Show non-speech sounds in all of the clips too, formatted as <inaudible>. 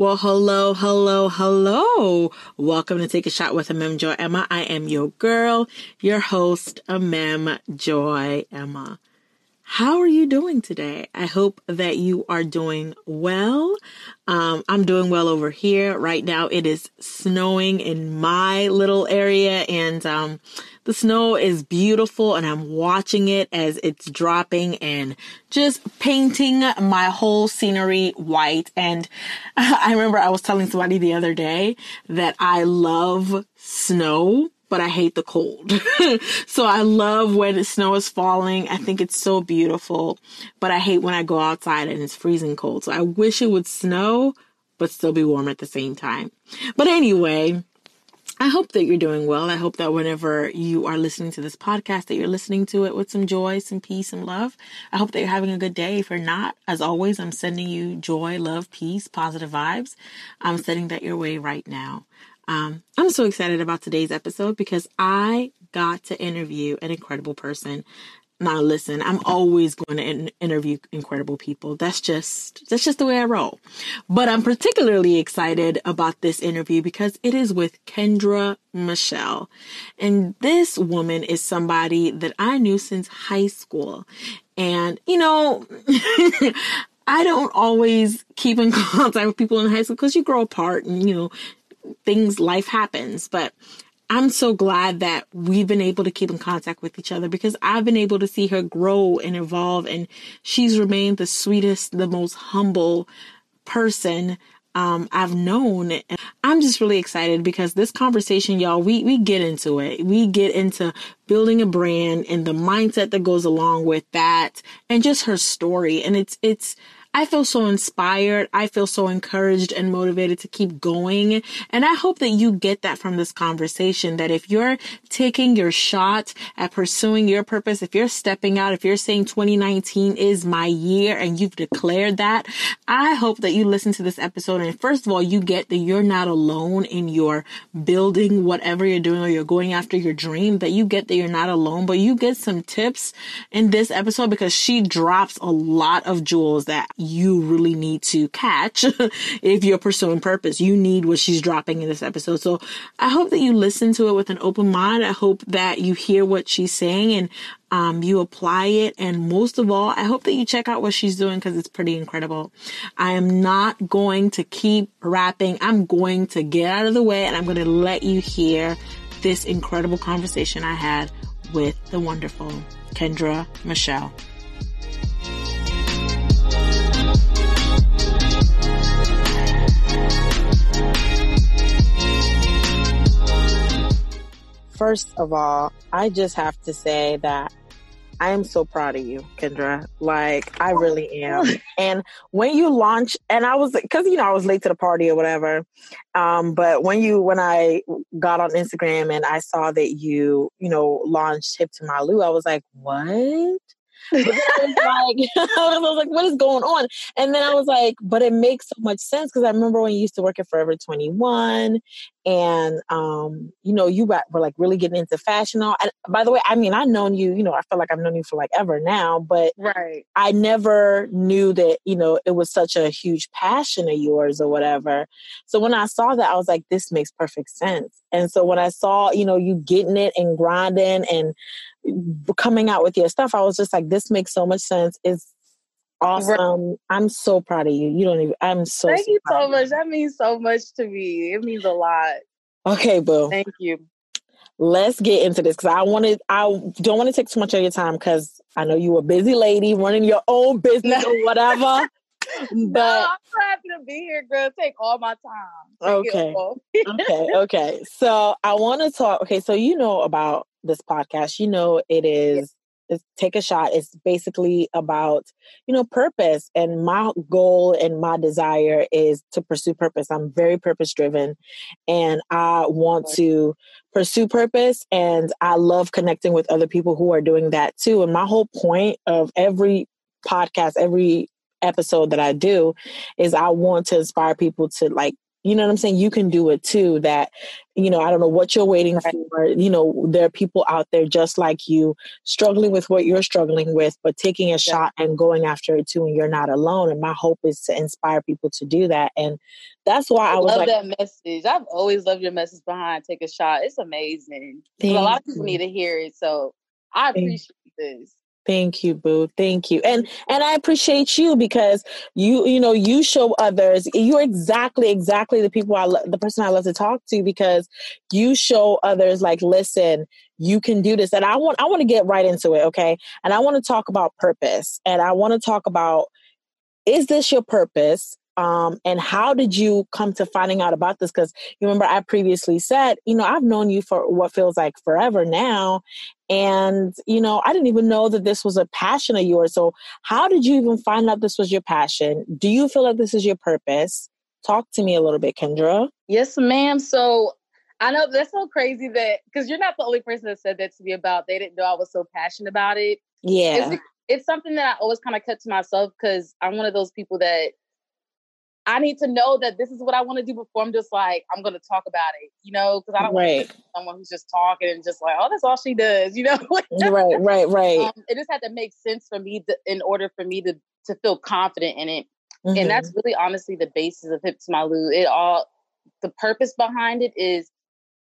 Well, hello, hello, hello. Welcome to Take a Shot with Amem Joy Emma. I am your girl, your host, Amem Joy Emma. How are you doing today? I hope that you are doing well. Um, I'm doing well over here. Right now, it is snowing in my little area, and um, the snow is beautiful, and I'm watching it as it's dropping and just painting my whole scenery white. And <laughs> I remember I was telling somebody the other day that I love snow but I hate the cold. <laughs> so I love when the snow is falling. I think it's so beautiful, but I hate when I go outside and it's freezing cold. So I wish it would snow, but still be warm at the same time. But anyway, I hope that you're doing well. I hope that whenever you are listening to this podcast, that you're listening to it with some joy, some peace, and love. I hope that you're having a good day. If you're not, as always, I'm sending you joy, love, peace, positive vibes. I'm sending that your way right now. Um, I'm so excited about today's episode because I got to interview an incredible person. Now, listen, I'm always going to in- interview incredible people. That's just that's just the way I roll. But I'm particularly excited about this interview because it is with Kendra Michelle, and this woman is somebody that I knew since high school. And you know, <laughs> I don't always keep in <laughs> contact with people in high school because you grow apart and you know things, life happens. But I'm so glad that we've been able to keep in contact with each other because I've been able to see her grow and evolve and she's remained the sweetest, the most humble person um, I've known. And I'm just really excited because this conversation, y'all, we, we get into it. We get into building a brand and the mindset that goes along with that and just her story. And it's, it's, I feel so inspired. I feel so encouraged and motivated to keep going. And I hope that you get that from this conversation that if you're taking your shot at pursuing your purpose, if you're stepping out, if you're saying 2019 is my year and you've declared that, I hope that you listen to this episode and first of all, you get that you're not alone in your building whatever you're doing or you're going after your dream, that you get that you're not alone, but you get some tips in this episode because she drops a lot of jewels that you really need to catch <laughs> if you're pursuing purpose. You need what she's dropping in this episode. So I hope that you listen to it with an open mind. I hope that you hear what she's saying and um, you apply it. And most of all, I hope that you check out what she's doing because it's pretty incredible. I am not going to keep rapping. I'm going to get out of the way and I'm going to let you hear this incredible conversation I had with the wonderful Kendra Michelle. First of all, I just have to say that I am so proud of you, Kendra. Like, I really am. <laughs> and when you launch, and I was, cause you know, I was late to the party or whatever. Um, but when you, when I got on Instagram and I saw that you, you know, launched Hip to My Lou, I was like, what? <laughs> But then I was like, <laughs> I was like, what is going on? And then I was like, but it makes so much sense because I remember when you used to work at Forever 21 and um, you know, you were, were like really getting into fashion. All and by the way, I mean, I've known you, you know, I feel like I've known you for like ever now, but right. I never knew that, you know, it was such a huge passion of yours or whatever. So when I saw that, I was like, this makes perfect sense. And so when I saw, you know, you getting it and grinding and coming out with your stuff, I was just like, this makes so much sense. It's awesome. Right. I'm so proud of you. You don't even, I'm so Thank so you so much. That means so much to me. It means a lot. Okay, boo. Thank you. Let's get into this because I wanted, I don't want to take too much of your time because I know you a busy lady running your own business or whatever. <laughs> but no, I'm so happy to be here, girl. Take all my time. okay. okay. <laughs> Okay. So I want to talk. Okay. So you know about this podcast. You know it is take a shot it's basically about you know purpose and my goal and my desire is to pursue purpose i'm very purpose driven and i want to pursue purpose and i love connecting with other people who are doing that too and my whole point of every podcast every episode that i do is i want to inspire people to like you know what I'm saying? You can do it too. That, you know, I don't know what you're waiting right. for. You know, there are people out there just like you struggling with what you're struggling with, but taking a yeah. shot and going after it too. And you're not alone. And my hope is to inspire people to do that. And that's why I, I was love like, that message. I've always loved your message behind take a shot. It's amazing. A lot of people need to hear it. So I appreciate this. Thank you, Boo. Thank you. And and I appreciate you because you you know you show others you're exactly exactly the people I lo- the person I love to talk to because you show others like listen, you can do this. And I want I want to get right into it, okay? And I want to talk about purpose and I want to talk about is this your purpose? Um, and how did you come to finding out about this? Because you remember, I previously said, you know, I've known you for what feels like forever now. And, you know, I didn't even know that this was a passion of yours. So, how did you even find out this was your passion? Do you feel like this is your purpose? Talk to me a little bit, Kendra. Yes, ma'am. So, I know that's so crazy that because you're not the only person that said that to me about they didn't know I was so passionate about it. Yeah. It's, it's something that I always kind of kept to myself because I'm one of those people that I need to know that this is what I want to do before I'm just like, I'm going to talk about it, you know, because I don't right. want someone who's just talking and just like, oh, that's all she does, you know? <laughs> right, <laughs> right, right. Um, it just had to make sense for me to, in order for me to, to feel confident in it. Mm-hmm. And that's really honestly the basis of Hip to My Lou. It all, the purpose behind it is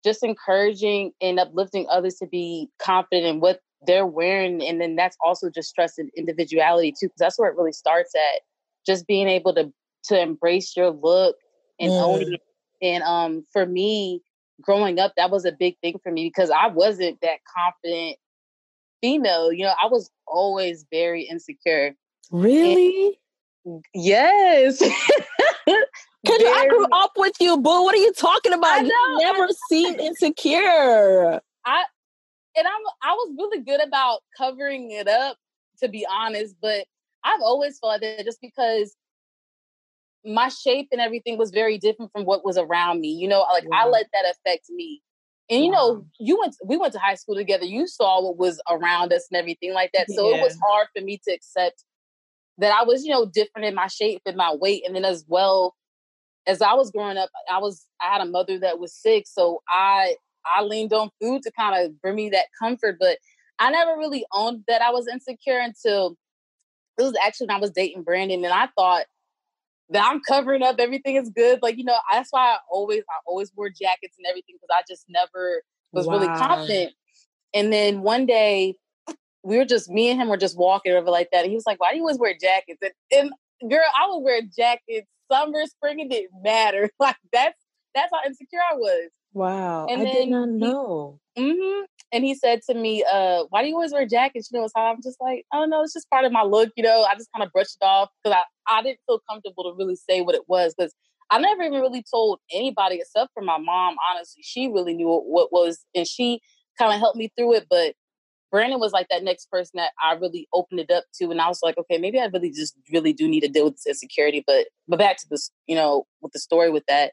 just encouraging and uplifting others to be confident in what they're wearing. And then that's also just stressing individuality too, because that's where it really starts at. Just being able to to embrace your look and mm. own it. And um, for me, growing up, that was a big thing for me because I wasn't that confident female. You know, I was always very insecure. Really? And yes. <laughs> Because I grew up with you, boo. What are you talking about? You never <laughs> seemed insecure. I and I'm I was really good about covering it up, to be honest. But I've always felt that just because my shape and everything was very different from what was around me. You know, like yeah. I let that affect me. And you wow. know, you went we went to high school together. You saw what was around us and everything like that. So yeah. it was hard for me to accept that I was, you know, different in my shape and my weight. And then as well as I was growing up, I was I had a mother that was sick. So I I leaned on food to kind of bring me that comfort. But I never really owned that I was insecure until it was actually when I was dating Brandon and I thought that I'm covering up, everything is good. Like, you know, that's why I always I always wore jackets and everything because I just never was wow. really confident. And then one day we were just me and him were just walking over like that. And he was like, Why do you always wear jackets? And, and girl, I would wear jackets summer, spring, it didn't matter. <laughs> Like that's that's how insecure I was. Wow. And I did not know. mm-hmm. And he said to me, uh, why do you always wear jackets? You know, so I'm just like, oh no, it's just part of my look. You know, I just kind of brushed it off because I, I didn't feel comfortable to really say what it was because I never even really told anybody except for my mom. Honestly, she really knew what, what was, and she kind of helped me through it. But Brandon was like that next person that I really opened it up to, and I was like, okay, maybe I really just really do need to deal with this insecurity. But but back to this, you know, with the story with that,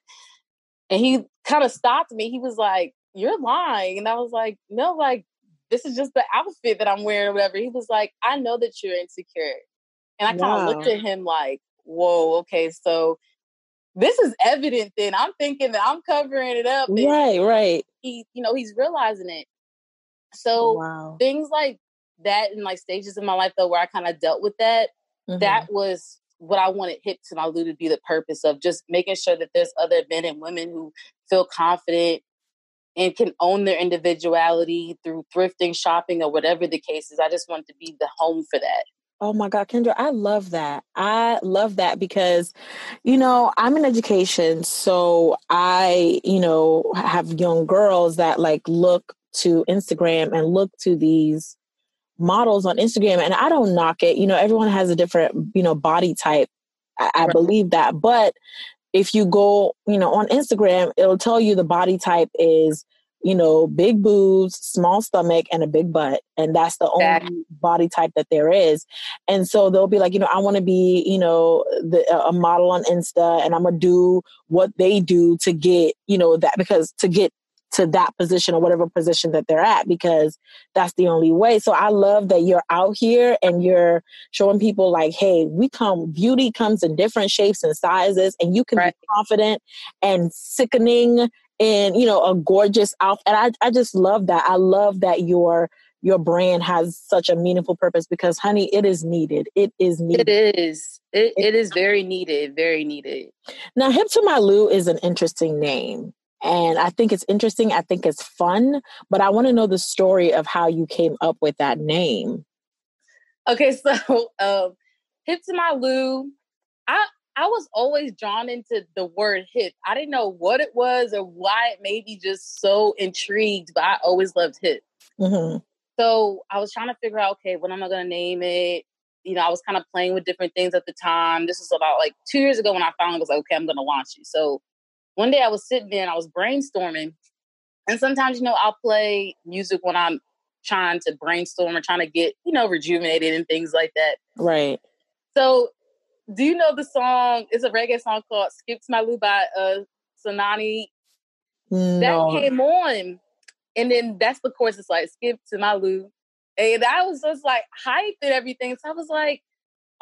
and he kind of stopped me. He was like, You're lying. And I was like, No, like, this is just the outfit that I'm wearing or whatever. He was like, I know that you're insecure. And I kind of wow. looked at him like, Whoa, okay, so this is evident then. I'm thinking that I'm covering it up. Right, right. He, you know, he's realizing it. So wow. things like that and like stages in my life though where I kind of dealt with that, mm-hmm. that was what I wanted Hip to my Lou to be the purpose of just making sure that there's other men and women who feel confident and can own their individuality through thrifting, shopping, or whatever the case is. I just want to be the home for that. Oh my God, Kendra, I love that. I love that because, you know, I'm in education. So I, you know, have young girls that like look to Instagram and look to these models on Instagram, and I don't knock it. You know, everyone has a different, you know, body type. I, I believe that. But if you go, you know, on Instagram, it'll tell you the body type is, you know, big boobs, small stomach, and a big butt. And that's the only body type that there is. And so they'll be like, you know, I want to be, you know, the, a model on Insta and I'm going to do what they do to get, you know, that because to get to that position or whatever position that they're at because that's the only way. So I love that you're out here and you're showing people like, hey, we come, beauty comes in different shapes and sizes, and you can right. be confident and sickening in, you know, a gorgeous outfit. And I, I just love that. I love that your your brand has such a meaningful purpose because honey, it is needed. It is needed. It is. It, it is very needed. Very needed. Now, Hip to My Lou is an interesting name. And I think it's interesting. I think it's fun, but I want to know the story of how you came up with that name. Okay, <laughs> so um, hip to my Lou, I I was always drawn into the word hip. I didn't know what it was or why it made me just so intrigued, but I always loved hip. Mm-hmm. So I was trying to figure out, okay, what am I going to name it? You know, I was kind of playing with different things at the time. This was about like two years ago when I finally was like, okay, I'm going to launch it. So one day I was sitting there and I was brainstorming. And sometimes, you know, I'll play music when I'm trying to brainstorm or trying to get, you know, rejuvenated and things like that. Right. So, do you know the song? It's a reggae song called Skip to My Lou by uh, Sanani. No. That came on. And then that's the course. It's like, Skip to My Lou. And I was just like hyped and everything. So I was like,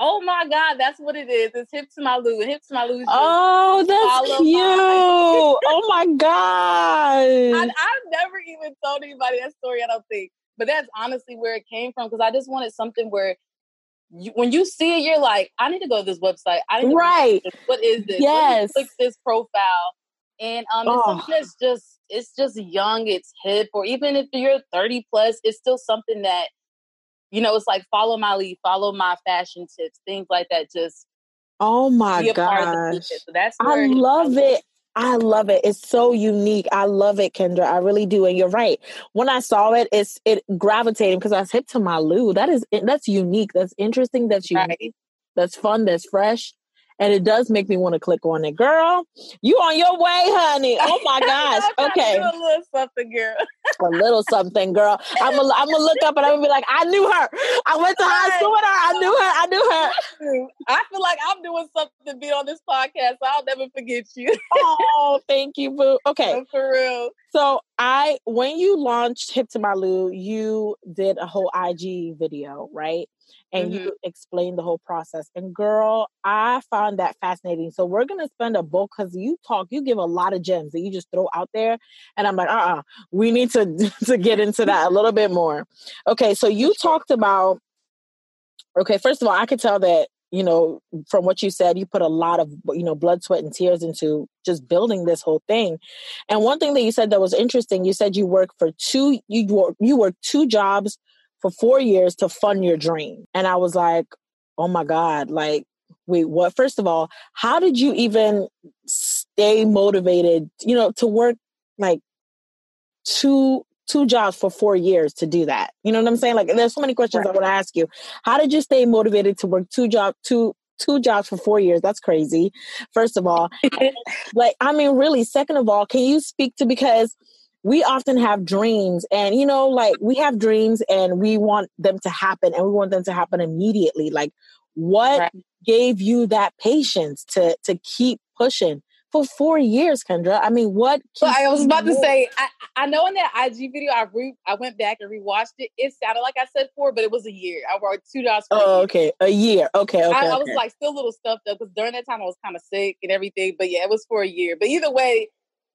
Oh my God, that's what it is. It's hip to my Lou. Hip to my Lou. Oh, that's cute. <laughs> oh my God. I, I've never even told anybody that story, I don't think. But that's honestly where it came from because I just wanted something where you, when you see it, you're like, I need to go to this website. I need right. This. What is this? Yes. Click this profile. And um, oh. it's something that's just, it's just young, it's hip, or even if you're 30 plus, it's still something that you know, it's like follow my lead, follow my fashion tips, things like that. Just oh my gosh, so that's I love it. I love it. It's so unique. I love it, Kendra. I really do. And you're right. When I saw it, it's it gravitating because I was hip to my Lou. That is that's unique. That's interesting. That's unique. Right. That's fun. That's fresh and it does make me want to click on it. Girl, you on your way, honey. Oh my gosh. <laughs> Okay. a little something, girl. a little something, girl. I'm gonna I'm gonna look up and I'm gonna be like, I knew her. I went to high school with her. I knew her. I knew her. I feel like I'm doing something to be on this podcast. So I'll never forget you. oh, <laughs> thank you, boo. Okay. Oh, for real. So I when you launched Hip to My Lou, you did a whole IG video, right? And mm-hmm. you explain the whole process. And girl, I found that fascinating. So we're gonna spend a bulk because you talk, you give a lot of gems that you just throw out there, and I'm like, uh, uh-uh, we need to <laughs> to get into that a little bit more. Okay, so you talked about. Okay, first of all, I could tell that you know from what you said you put a lot of you know blood sweat and tears into just building this whole thing and one thing that you said that was interesting you said you worked for two you work you worked two jobs for four years to fund your dream. And I was like, oh my God, like, wait, what? First of all, how did you even stay motivated, you know, to work like two two jobs for four years to do that? You know what I'm saying? Like there's so many questions right. I want to ask you. How did you stay motivated to work two job two two jobs for four years? That's crazy. First of all. <laughs> like, I mean, really, second of all, can you speak to because we often have dreams and you know like we have dreams and we want them to happen and we want them to happen immediately like what right. gave you that patience to to keep pushing for four years, Kendra. I mean, what? Well, I was about to say, I, I know in that IG video, I re- I went back and rewatched it. It sounded like I said four, but it was a year. I worked two jobs. oh, a okay, a year. Okay, okay. I, okay. I was like still a little stuffed up because during that time I was kind of sick and everything. But yeah, it was for a year. But either way,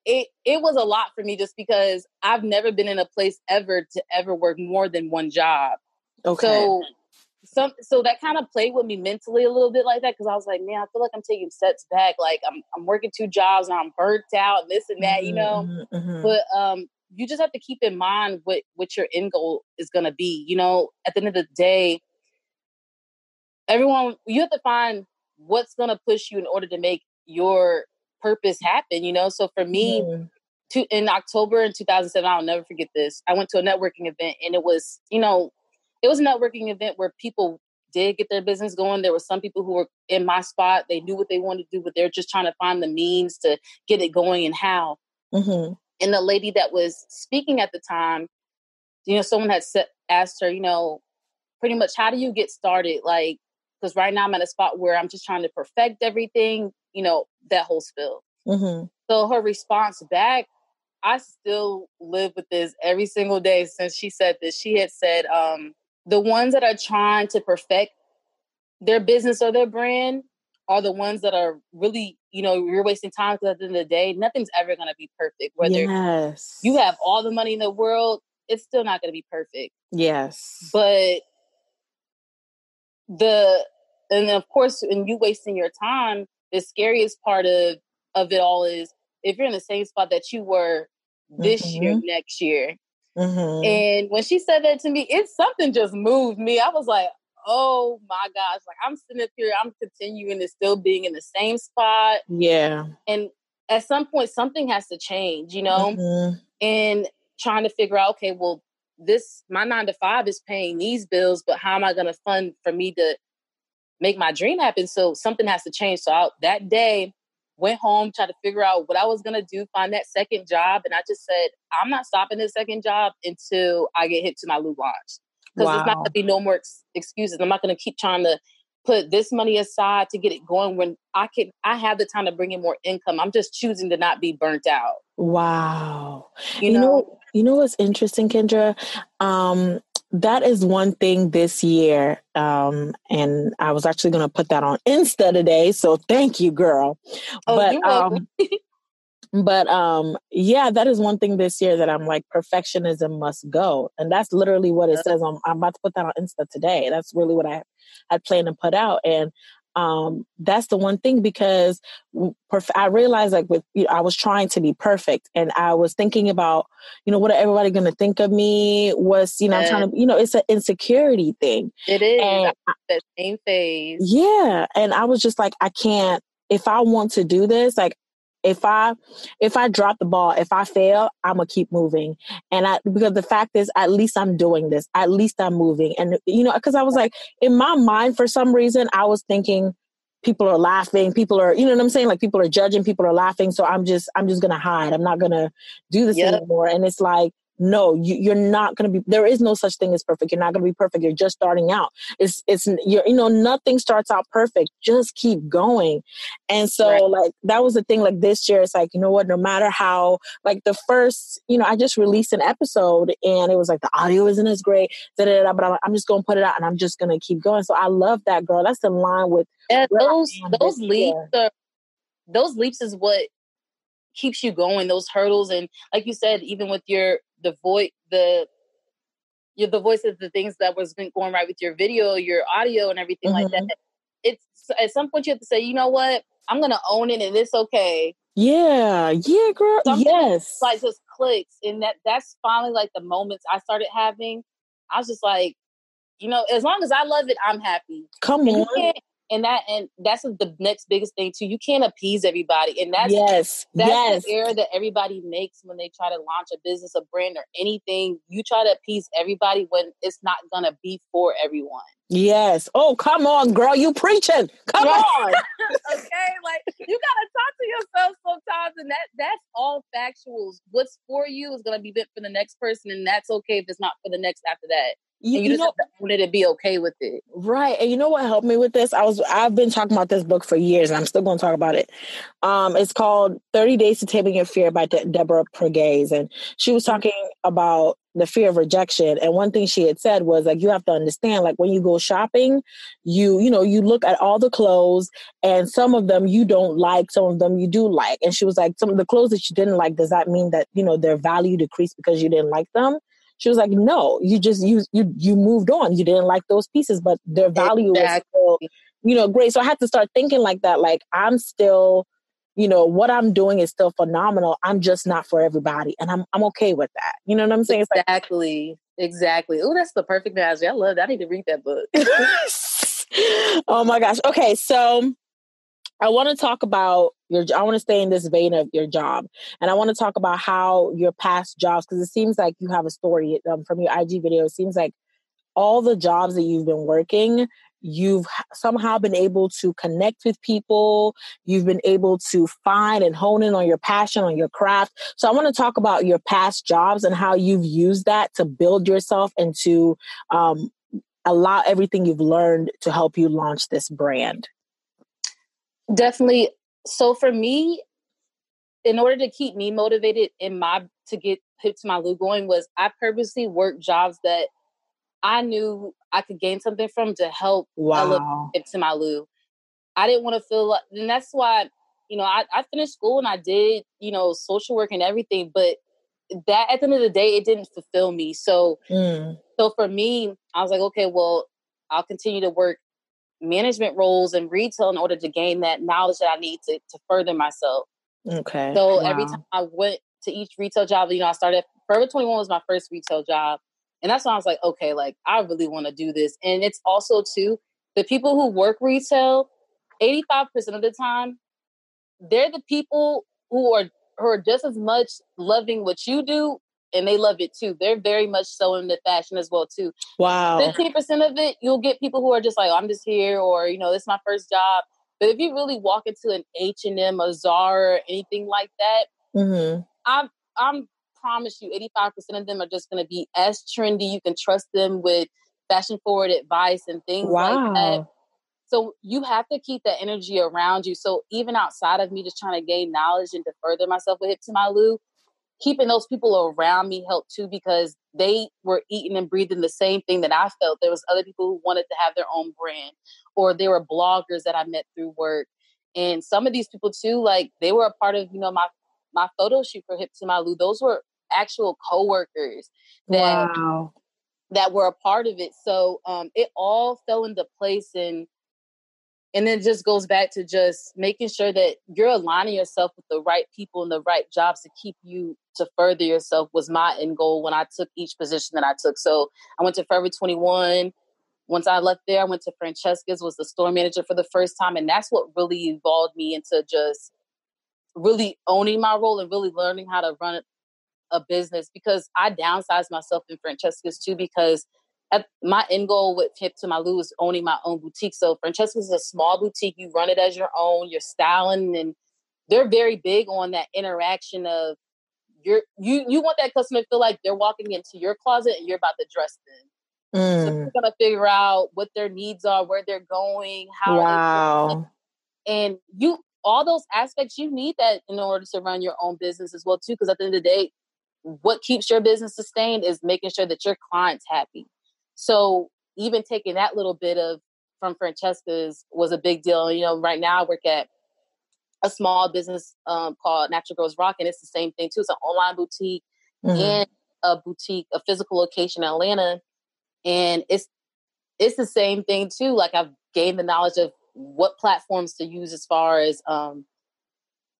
it it was a lot for me just because I've never been in a place ever to ever work more than one job. Okay. So some so that kind of played with me mentally a little bit like that because I was like, man, I feel like I'm taking steps back. Like I'm I'm working two jobs and I'm burnt out and this and that, mm-hmm, you know. Mm-hmm, mm-hmm. But um you just have to keep in mind what what your end goal is gonna be. You know, at the end of the day, everyone you have to find what's gonna push you in order to make your purpose happen, you know? So for me, mm. to, in October in 2007, I'll never forget this. I went to a networking event and it was, you know, it was a networking event where people did get their business going. There were some people who were in my spot. They knew what they wanted to do, but they're just trying to find the means to get it going and how. Mm-hmm. And the lady that was speaking at the time, you know, someone had set, asked her, you know, pretty much how do you get started? Like, because right now I'm at a spot where I'm just trying to perfect everything, you know, that whole spill. Mm-hmm. So her response back, I still live with this every single day since she said this. She had said, um, the ones that are trying to perfect their business or their brand are the ones that are really, you know, you're wasting time because at the end of the day, nothing's ever going to be perfect. Whether yes. you have all the money in the world, it's still not going to be perfect. Yes. But the, and of course, and you wasting your time, the scariest part of, of it all is if you're in the same spot that you were this mm-hmm. year, next year. Mm-hmm. And when she said that to me, it's something just moved me. I was like, oh my gosh, like I'm sitting up here, I'm continuing to still being in the same spot. Yeah. And at some point, something has to change, you know? Mm-hmm. And trying to figure out, okay, well, this, my nine to five is paying these bills, but how am I going to fund for me to make my dream happen? So something has to change. So I, that day, went home, tried to figure out what I was gonna do, find that second job, and I just said, I'm not stopping this second job until I get Hip to My Lou launch because wow. there's not going to be no more ex- excuses. I'm not going to keep trying to put this money aside to get it going when I can I have the time to bring in more income. I'm just choosing to not be burnt out. Wow. You, you know, know, you know what's interesting, Kendra? Um that is one thing this year. Um, and I was actually going to put that on Insta today. So thank you, girl. Oh, but, um, <laughs> but um yeah that is one thing this year that i'm like perfectionism must go and that's literally what it says i'm, I'm about to put that on insta today that's really what i had planned to put out and um that's the one thing because perf- i realized like with you know, i was trying to be perfect and i was thinking about you know what are everybody gonna think of me? Was you know i'm trying to you know it's an insecurity thing. It is. And that same phase. Yeah. And i was just like i can't if I want to do this, like if I if I drop the ball, if I fail, I'm gonna keep moving. And I because the fact is, at least I'm doing this. At least I'm moving. And you know, because I was like in my mind for some reason, I was thinking people are laughing people are you know what i'm saying like people are judging people are laughing so i'm just i'm just gonna hide i'm not gonna do this yep. anymore and it's like no you, are not going to be there is no such thing as perfect. You're not going to be perfect. You're just starting out. It's it's you're you know nothing starts out perfect. Just keep going. And so right. like that was the thing like this year it's like you know what? No matter how like the first you know i just released an episode and it was like the audio isn't as great but I'm, I'm just going to put it out and i'm just going to keep going. So i love that girl. That's in line with and those those leaps are, those leaps is what keeps you going those hurdles and like you said even with your the voice the your the voice of the things that was been going right with your video your audio and everything mm-hmm. like that it's at some point you have to say you know what? I'm gonna own it and it's okay. Yeah yeah girl Something yes. like just clicks and that that's finally like the moments i started having i was just like you know as long as i love it i'm happy come and on and that and that's the next biggest thing too. You can't appease everybody, and that's yes, that's yes. the error that everybody makes when they try to launch a business, a brand, or anything. You try to appease everybody when it's not gonna be for everyone. Yes. Oh, come on, girl, you preaching? Come on. <laughs> okay, like you gotta talk to yourself sometimes, and that that's all factuals. What's for you is gonna be fit for the next person, and that's okay if it's not for the next after that. You, you, you know, wanted to be okay with it, right? And you know what helped me with this? I was I've been talking about this book for years, and I'm still going to talk about it. Um, it's called Thirty Days to Taming Your Fear by De- Deborah Pegues, and she was mm-hmm. talking about the fear of rejection. And one thing she had said was like, you have to understand, like when you go shopping, you you know you look at all the clothes, and some of them you don't like, some of them you do like. And she was like, some of the clothes that you didn't like, does that mean that you know their value decreased because you didn't like them? She was like, no, you just you you you moved on. You didn't like those pieces, but their value exactly. was still, you know, great. So I had to start thinking like that. Like I'm still, you know, what I'm doing is still phenomenal. I'm just not for everybody, and I'm I'm okay with that. You know what I'm saying? Exactly. Like, exactly. Oh, that's the perfect analogy. I love that. I need to read that book. <laughs> oh my gosh. Okay, so I want to talk about your I want to stay in this vein of your job. And I want to talk about how your past jobs because it seems like you have a story um, from your IG video. It seems like all the jobs that you've been working, you've somehow been able to connect with people, you've been able to find and hone in on your passion, on your craft. So I want to talk about your past jobs and how you've used that to build yourself and to um, allow everything you've learned to help you launch this brand. Definitely. So for me, in order to keep me motivated in my to get hip to my Lou going was I purposely worked jobs that I knew I could gain something from to help wow. hip to my Lou. I didn't want to feel like, and that's why, you know, I, I finished school and I did, you know, social work and everything, but that at the end of the day, it didn't fulfill me. So, mm. so for me, I was like, okay, well, I'll continue to work management roles in retail in order to gain that knowledge that I need to, to further myself. Okay. So wow. every time I went to each retail job, you know, I started Forever 21 was my first retail job. And that's when I was like, okay, like I really want to do this. And it's also too, the people who work retail, 85% of the time, they're the people who are who are just as much loving what you do and they love it too. They're very much so into fashion as well too. Wow. 15% of it, you'll get people who are just like, oh, I'm just here or, you know, this is my first job. But if you really walk into an H&M, a Zara, anything like that, mm-hmm. I'm, I'm promise you 85% of them are just going to be as trendy. You can trust them with fashion forward advice and things wow. like that. So you have to keep that energy around you. So even outside of me just trying to gain knowledge and to further myself with Hip to My Lou, keeping those people around me helped too because they were eating and breathing the same thing that I felt. There was other people who wanted to have their own brand, or there were bloggers that I met through work. And some of these people too, like they were a part of, you know, my my photo shoot for Hip to My Lou. Those were actual coworkers that wow. that were a part of it. So um, it all fell into place and and then just goes back to just making sure that you're aligning yourself with the right people and the right jobs to keep you to further yourself was my end goal when I took each position that I took. So I went to Forever 21. Once I left there, I went to Francesca's, was the store manager for the first time. And that's what really involved me into just really owning my role and really learning how to run a business because I downsized myself in Francesca's too because my end goal with Hip to My Lou is owning my own boutique. So Francesca's is a small boutique. You run it as your own. You're styling, and they're very big on that interaction of you're you you want that customer to feel like they're walking into your closet and you're about to dress them. Mm. So you're gonna figure out what their needs are, where they're going, how wow. and you all those aspects you need that in order to run your own business as well too. Because at the end of the day, what keeps your business sustained is making sure that your client's happy. So even taking that little bit of from Francesca's was a big deal. You know, right now I work at a small business um, called Natural Girls Rock, and it's the same thing too. It's an online boutique mm-hmm. and a boutique, a physical location in Atlanta, and it's it's the same thing too. Like I've gained the knowledge of what platforms to use as far as um,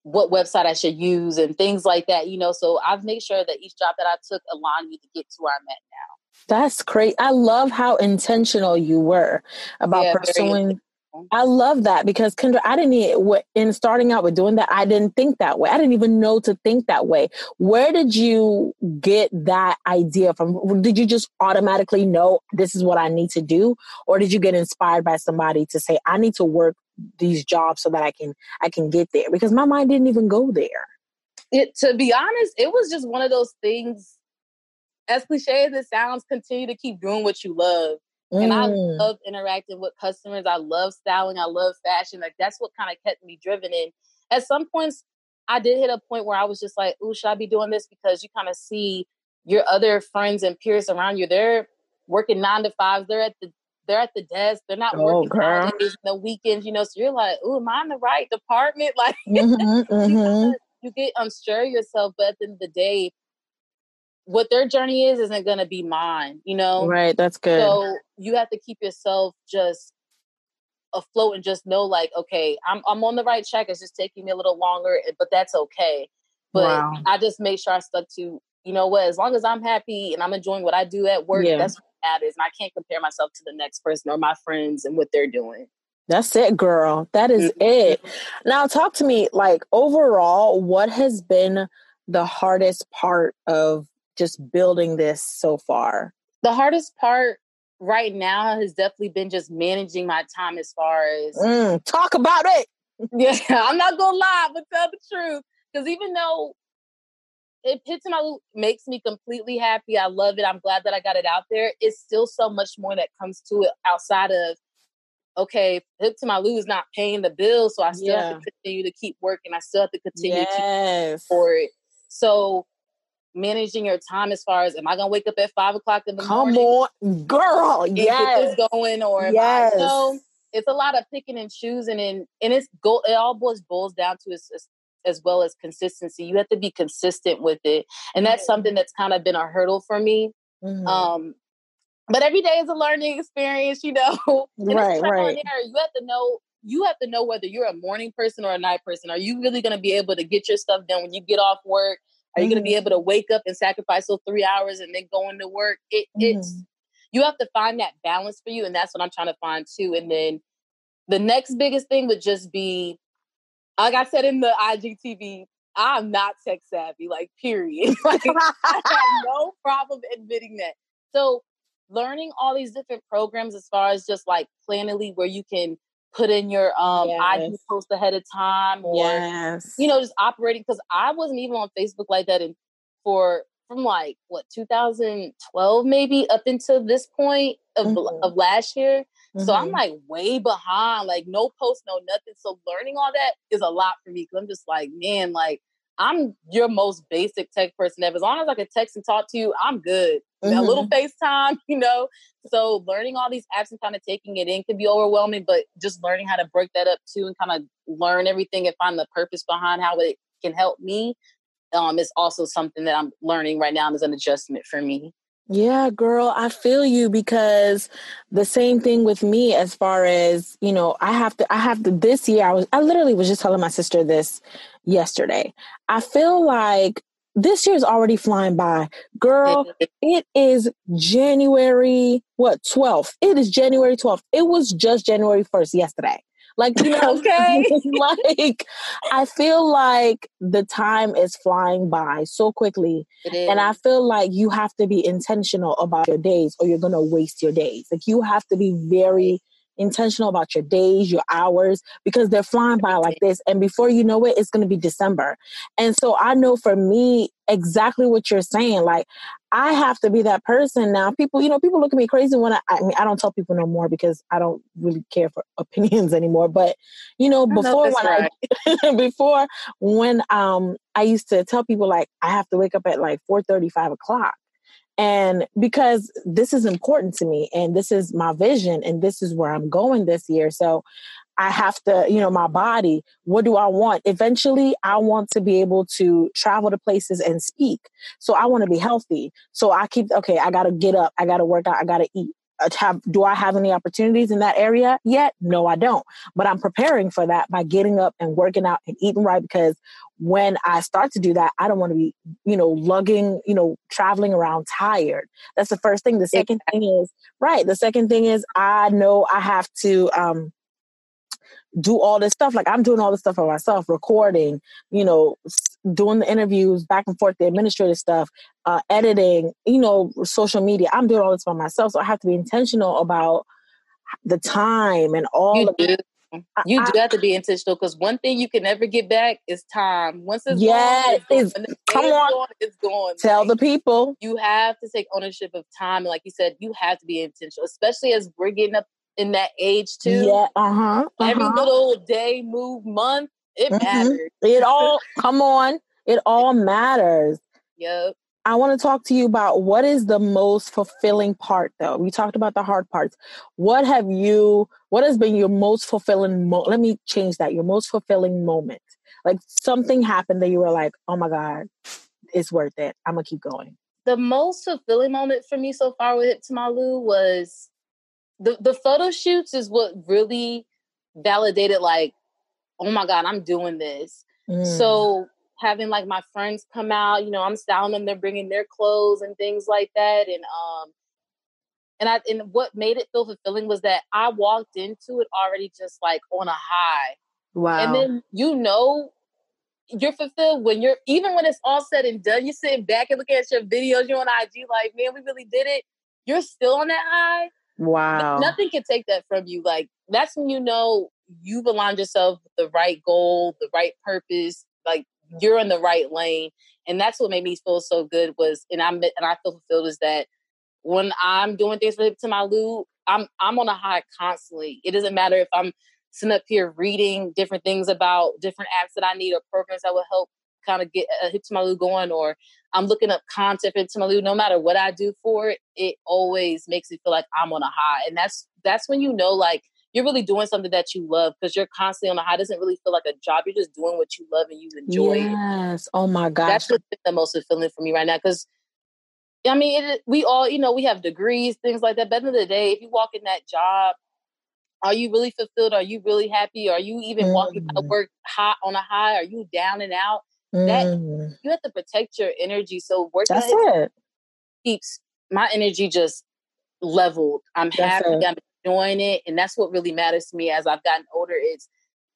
what website I should use and things like that. You know, so I've made sure that each job that I took aligned me to get to where I'm at now. That's great. I love how intentional you were about yeah, pursuing. I love that because Kendra, I didn't even, in starting out with doing that, I didn't think that way. I didn't even know to think that way. Where did you get that idea from? Did you just automatically know this is what I need to do? Or did you get inspired by somebody to say, I need to work these jobs so that I can, I can get there? Because my mind didn't even go there. It, to be honest, it was just one of those things as cliche as it sounds, continue to keep doing what you love. Mm. And I mm. love interacting with customers. I love styling. I love fashion. Like that's what kind of kept me driven. And at some points, I did hit a point where I was just like, "Ooh, should I be doing this?" Because you kind of see your other friends and peers around you. They're working nine to fives. They're at the they're at the desk. They're not oh, working girl. the weekends. You know, so you're like, "Ooh, am I in the right department?" <laughs> Like mm-hmm, mm-hmm. you get unsure yourself. But at the end of the day, what their journey is isn't going to be mine, you know? Right, that's good. So you have to keep yourself just afloat and just know like, okay, I'm I'm on the right track. It's just taking me a little longer, eh, but that's okay. But wow. I just made sure I stuck to, you know what, as long as I'm happy and I'm enjoying what I do at work, yeah. that's what matters. And I can't compare myself to the next person or my friends and what they're doing. That's it, girl. That is mm-hmm. it. Now, talk to me like overall, what has been the hardest part of just building this so far? The hardest part right now has definitely been just managing my time as far as mm, talk about it. <laughs> Yeah, I'm not gonna lie, but tell the truth. Because even though it hits my makes me completely happy, I love it. I'm glad that I got it out there. It's still so much more that comes to it outside of okay, Hip to My Lou is not paying the bill, so I still yeah. have to continue to keep working. I still have to continue yes. to for it. So managing your time as far as am I gonna wake up at five o'clock in the Come morning? Come on, girl. Yes. Get this going or yes. I, so it's a lot of picking and choosing and and it's go it all boils boils down to as, as well as consistency. You have to be consistent with it. And that's mm-hmm. something that's kind of been a hurdle for me. Mm-hmm. Um but every day is a learning experience, you know. <laughs> right, right. You have to know you have to know whether you're a morning person or a night person. Are you really going to be able to get your stuff done when you get off work? Are you mm-hmm. going to be able to wake up and sacrifice those three hours and then go into work? It, mm-hmm. It's you have to find that balance for you, and that's what I'm trying to find too. And then the next biggest thing would just be, like I said in the IGTV, I'm not tech savvy, like period. <laughs> like I have no problem admitting that. So learning all these different programs as far as just like Planoly where you can put in your um yes. IG post ahead of time or yes. you know just operating because I wasn't even on Facebook like that and for from like what 2012 maybe up until this point of mm-hmm. of last year. Mm-hmm. So I'm mm-hmm. like way behind, like no post, no nothing. So learning all that is a lot for me because I'm just like, man, like I'm your most basic tech person ever. As long as I can text and talk to you, I'm good. Mm-hmm. A little <laughs> FaceTime, <laughs> you know. So learning all these apps and kind of taking it in can be overwhelming, but just learning how to break that up too and kind of learn everything and find the purpose behind how it can help me um, is also something that I'm learning right now and is an adjustment for me. Yeah, girl, I feel you because the same thing with me as far as, you know, I have to I have to this year I was I literally was just telling my sister this yesterday. I feel like this year is already flying by. Girl, it is January what 12th. It is January 12th. It was just January 1st yesterday. Like, you know, <laughs> okay. <laughs> like I feel like the time is flying by so quickly. And I feel like you have to be intentional about your days or you're gonna waste your days. Like you have to be very intentional about your days, your hours, because they're flying by like this. And before you know it, it's going to be December. And so I know for me, exactly what you're saying. Like, I have to be that person now. People, you know, people look at me crazy when I, I mean, I don't tell people no more because I don't really care for <laughs> opinions anymore. But, you know, before when right. I, <laughs> before when um I used to tell people like I have to wake up at like 4 35 o'clock. And because this is important to me and this is my vision and this is where I'm going this year. So I have to, you know, my body, what do I want? Eventually, I want to be able to travel to places and speak. So I want to be healthy. So I keep, okay, I got to get up, I got to work out, I got to eat. Have, do I have any opportunities in that area yet? No, I don't. But I'm preparing for that by getting up and working out and eating right because when I start to do that, I don't want to be, you know, lugging, you know, traveling around tired. That's the first thing. The second thing is, right. The second thing is I know I have to, um, do all this stuff. Like I'm doing all this stuff for myself, recording, you know, doing the interviews, back and forth, the administrative stuff, uh, editing, you know, social media. I'm doing all this by myself. So I have to be intentional about the time and all you of do. You I, do have to be intentional because one thing you can never get back is time. Once it's yes, gone, it's, it's come on, gone, it's gone. Tell like, the people you have to take ownership of time, and like you said, you have to be intentional, especially as we're getting up in that age too. Yeah, uh huh. Uh-huh. Every little day, move, month, it mm-hmm. matters. It all come on. It all matters. Yep. I want to talk to you about what is the most fulfilling part though. We talked about the hard parts. What have you what has been your most fulfilling mo- let me change that. Your most fulfilling moment. Like something happened that you were like, "Oh my god, it's worth it. I'm going to keep going." The most fulfilling moment for me so far with Hip to My Lou was the the photo shoots is what really validated like oh my god i'm doing this mm. so having like my friends come out you know i'm styling them they're bringing their clothes and things like that and um and i and what made it feel fulfilling was that i walked into it already just like on a high wow and then you know you're fulfilled when you're even when it's all said and done you're sitting back and looking at your videos you're on ig like man we really did it you're still on that high Wow. Nothing can take that from you. Like that's when you know you've aligned yourself with the right goal, the right purpose. Like you're in the right lane, and that's what made me feel so good. Was and I'm and I feel fulfilled is that when I'm doing things for to my Lou, I'm I'm on a high constantly. It doesn't matter if I'm sitting up here reading different things about different apps that I need or programs that will help kind of get a Hip to My Lou going, or I'm looking up content for Hip to My Lou. No matter what I do for it, it always makes me feel like I'm on a high, and that's that's when you know like you're really doing something that you love because you're constantly on a high. It doesn't really feel like a job. You're just doing what you love and you enjoy. Yes. Oh my gosh. That's what's the most fulfilling for me right now because I mean, it, we all, you know, we have degrees, things like that. But at the end of the day, if you walk in that job, are you really fulfilled? Are you really happy? Are you even mm. walking out of mm. work hot on a high? Are you down and out? Mm. That you have to protect your energy. So working That's it. keeps my energy just leveled. I'm That's happy. It. I'm enjoying it, and that's what really matters to me as I've gotten older. Is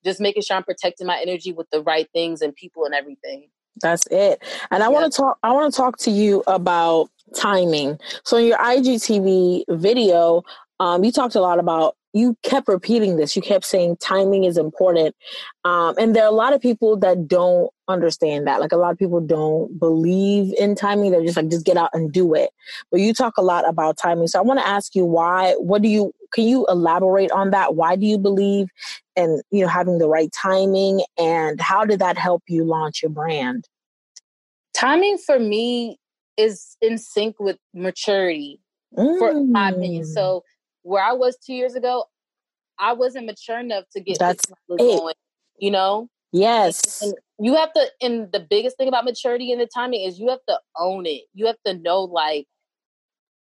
just making sure I'm protecting my energy with the right things and people and everything. That's it. And I yep. want to talk I want to talk to you about timing. So in your IGTV video, um, you talked a lot about you kept repeating this. You kept saying timing is important. Um, and there are a lot of people that don't understand that. Like a lot of people don't believe in timing. They're just like, just get out and do it. But you talk a lot about timing. So I want to ask you why, what do you, can you elaborate on that? Why do you believe in, you know, having the right timing and how did that help you launch your brand? Timing for me is in sync with maturity, mm. for my opinion. Mm. So where I was two years ago, I wasn't mature enough to get That's going. You know. Yes. And you have to. And the biggest thing about maturity and the timing is you have to own it. You have to know like.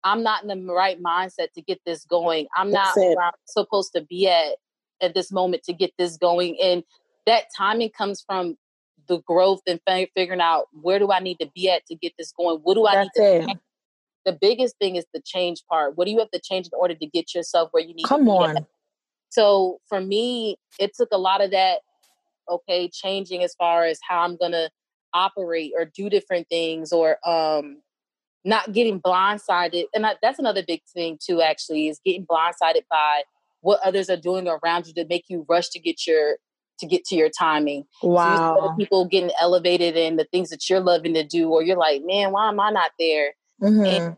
I'm not in the right mindset to get this going. I'm That's not where I'm supposed to be at at this moment to get this going. And that timing comes from the growth and figuring out where do I need to be at to get this going? What do I That's need to. The biggest thing is the change part. What do you have to change in order to get yourself where you need Come to be? Come on. At? So for me, it took a lot of that, okay, changing as far as how I'm gonna operate or do different things or um not getting blindsided. And I, that's another big thing too, actually, is getting blindsided by what others are doing around you to make you rush to get your to get to your timing. Wow. So people getting elevated in the things that you're loving to do, or you're like, man, why am I not there? Mm-hmm. And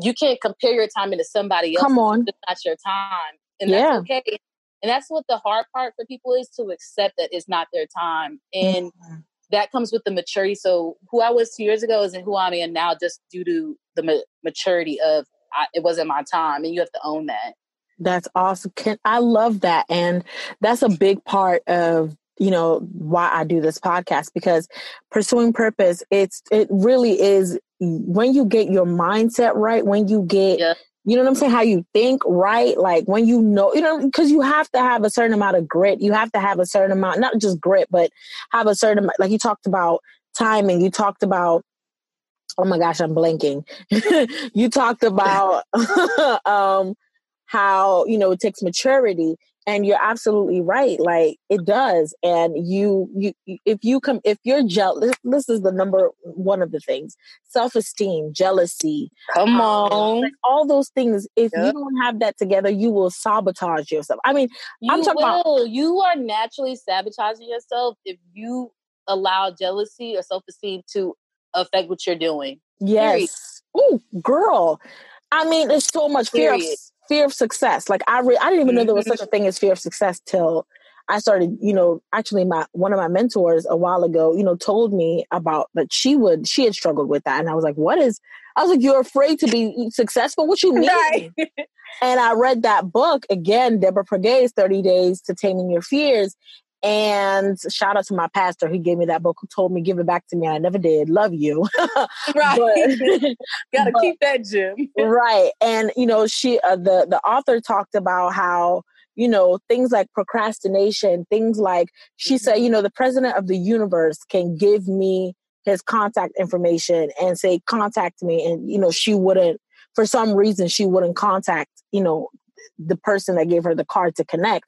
you can't compare your timing to somebody else. Come on. It's not your time. And that's yeah. okay. And that's what the hard part for people is to accept that it's not their time. And mm-hmm. that comes with the maturity. So who I was two years ago isn't who I am now just due to the ma- maturity of I, it wasn't my time. And you have to own that. That's awesome. Can, I love that. And that's a big part of you know why I do this podcast because pursuing purpose it's it really is when you get your mindset right when you get yeah. you know what I'm saying how you think right like when you know you know because you have to have a certain amount of grit you have to have a certain amount not just grit but have a certain like you talked about timing you talked about oh my gosh I'm blinking <laughs> you talked about <laughs> um how you know it takes maturity and you're absolutely right like it does and you you if you come if you're jealous this is the number one of the things self-esteem jealousy come um, on. like all those things if yep. you don't have that together you will sabotage yourself. I mean you i'm talking will. about you are naturally sabotaging yourself if you allow jealousy or self-esteem to affect what you're doing yes. Oh girl. I mean there's so much fear of fear of success. Like I, re- I didn't even know there was such a mm-hmm. thing as fear of success till I started. You know, actually, my one of my mentors a while ago, you know, told me about that she would she had struggled with that, and I was like, "What is?" I was like, "You're afraid to be successful? What you mean?" Right. and I read that book again, Deborah Pegues, Thirty Days to Taming Your Fears, and shout out to my pastor. who gave me that book, who told me, give it back to me. I never did. Love you. <laughs> right. <laughs> Gotta but, keep that gem. right. And, you know, she, uh, the, the author talked about how, you know, things like procrastination, things like, she mm-hmm. said, you know, the president of the universe can give me his contact information and say, contact me. And, you know, she wouldn't, for some reason, she wouldn't contact, you know, the person that gave her the card to connect.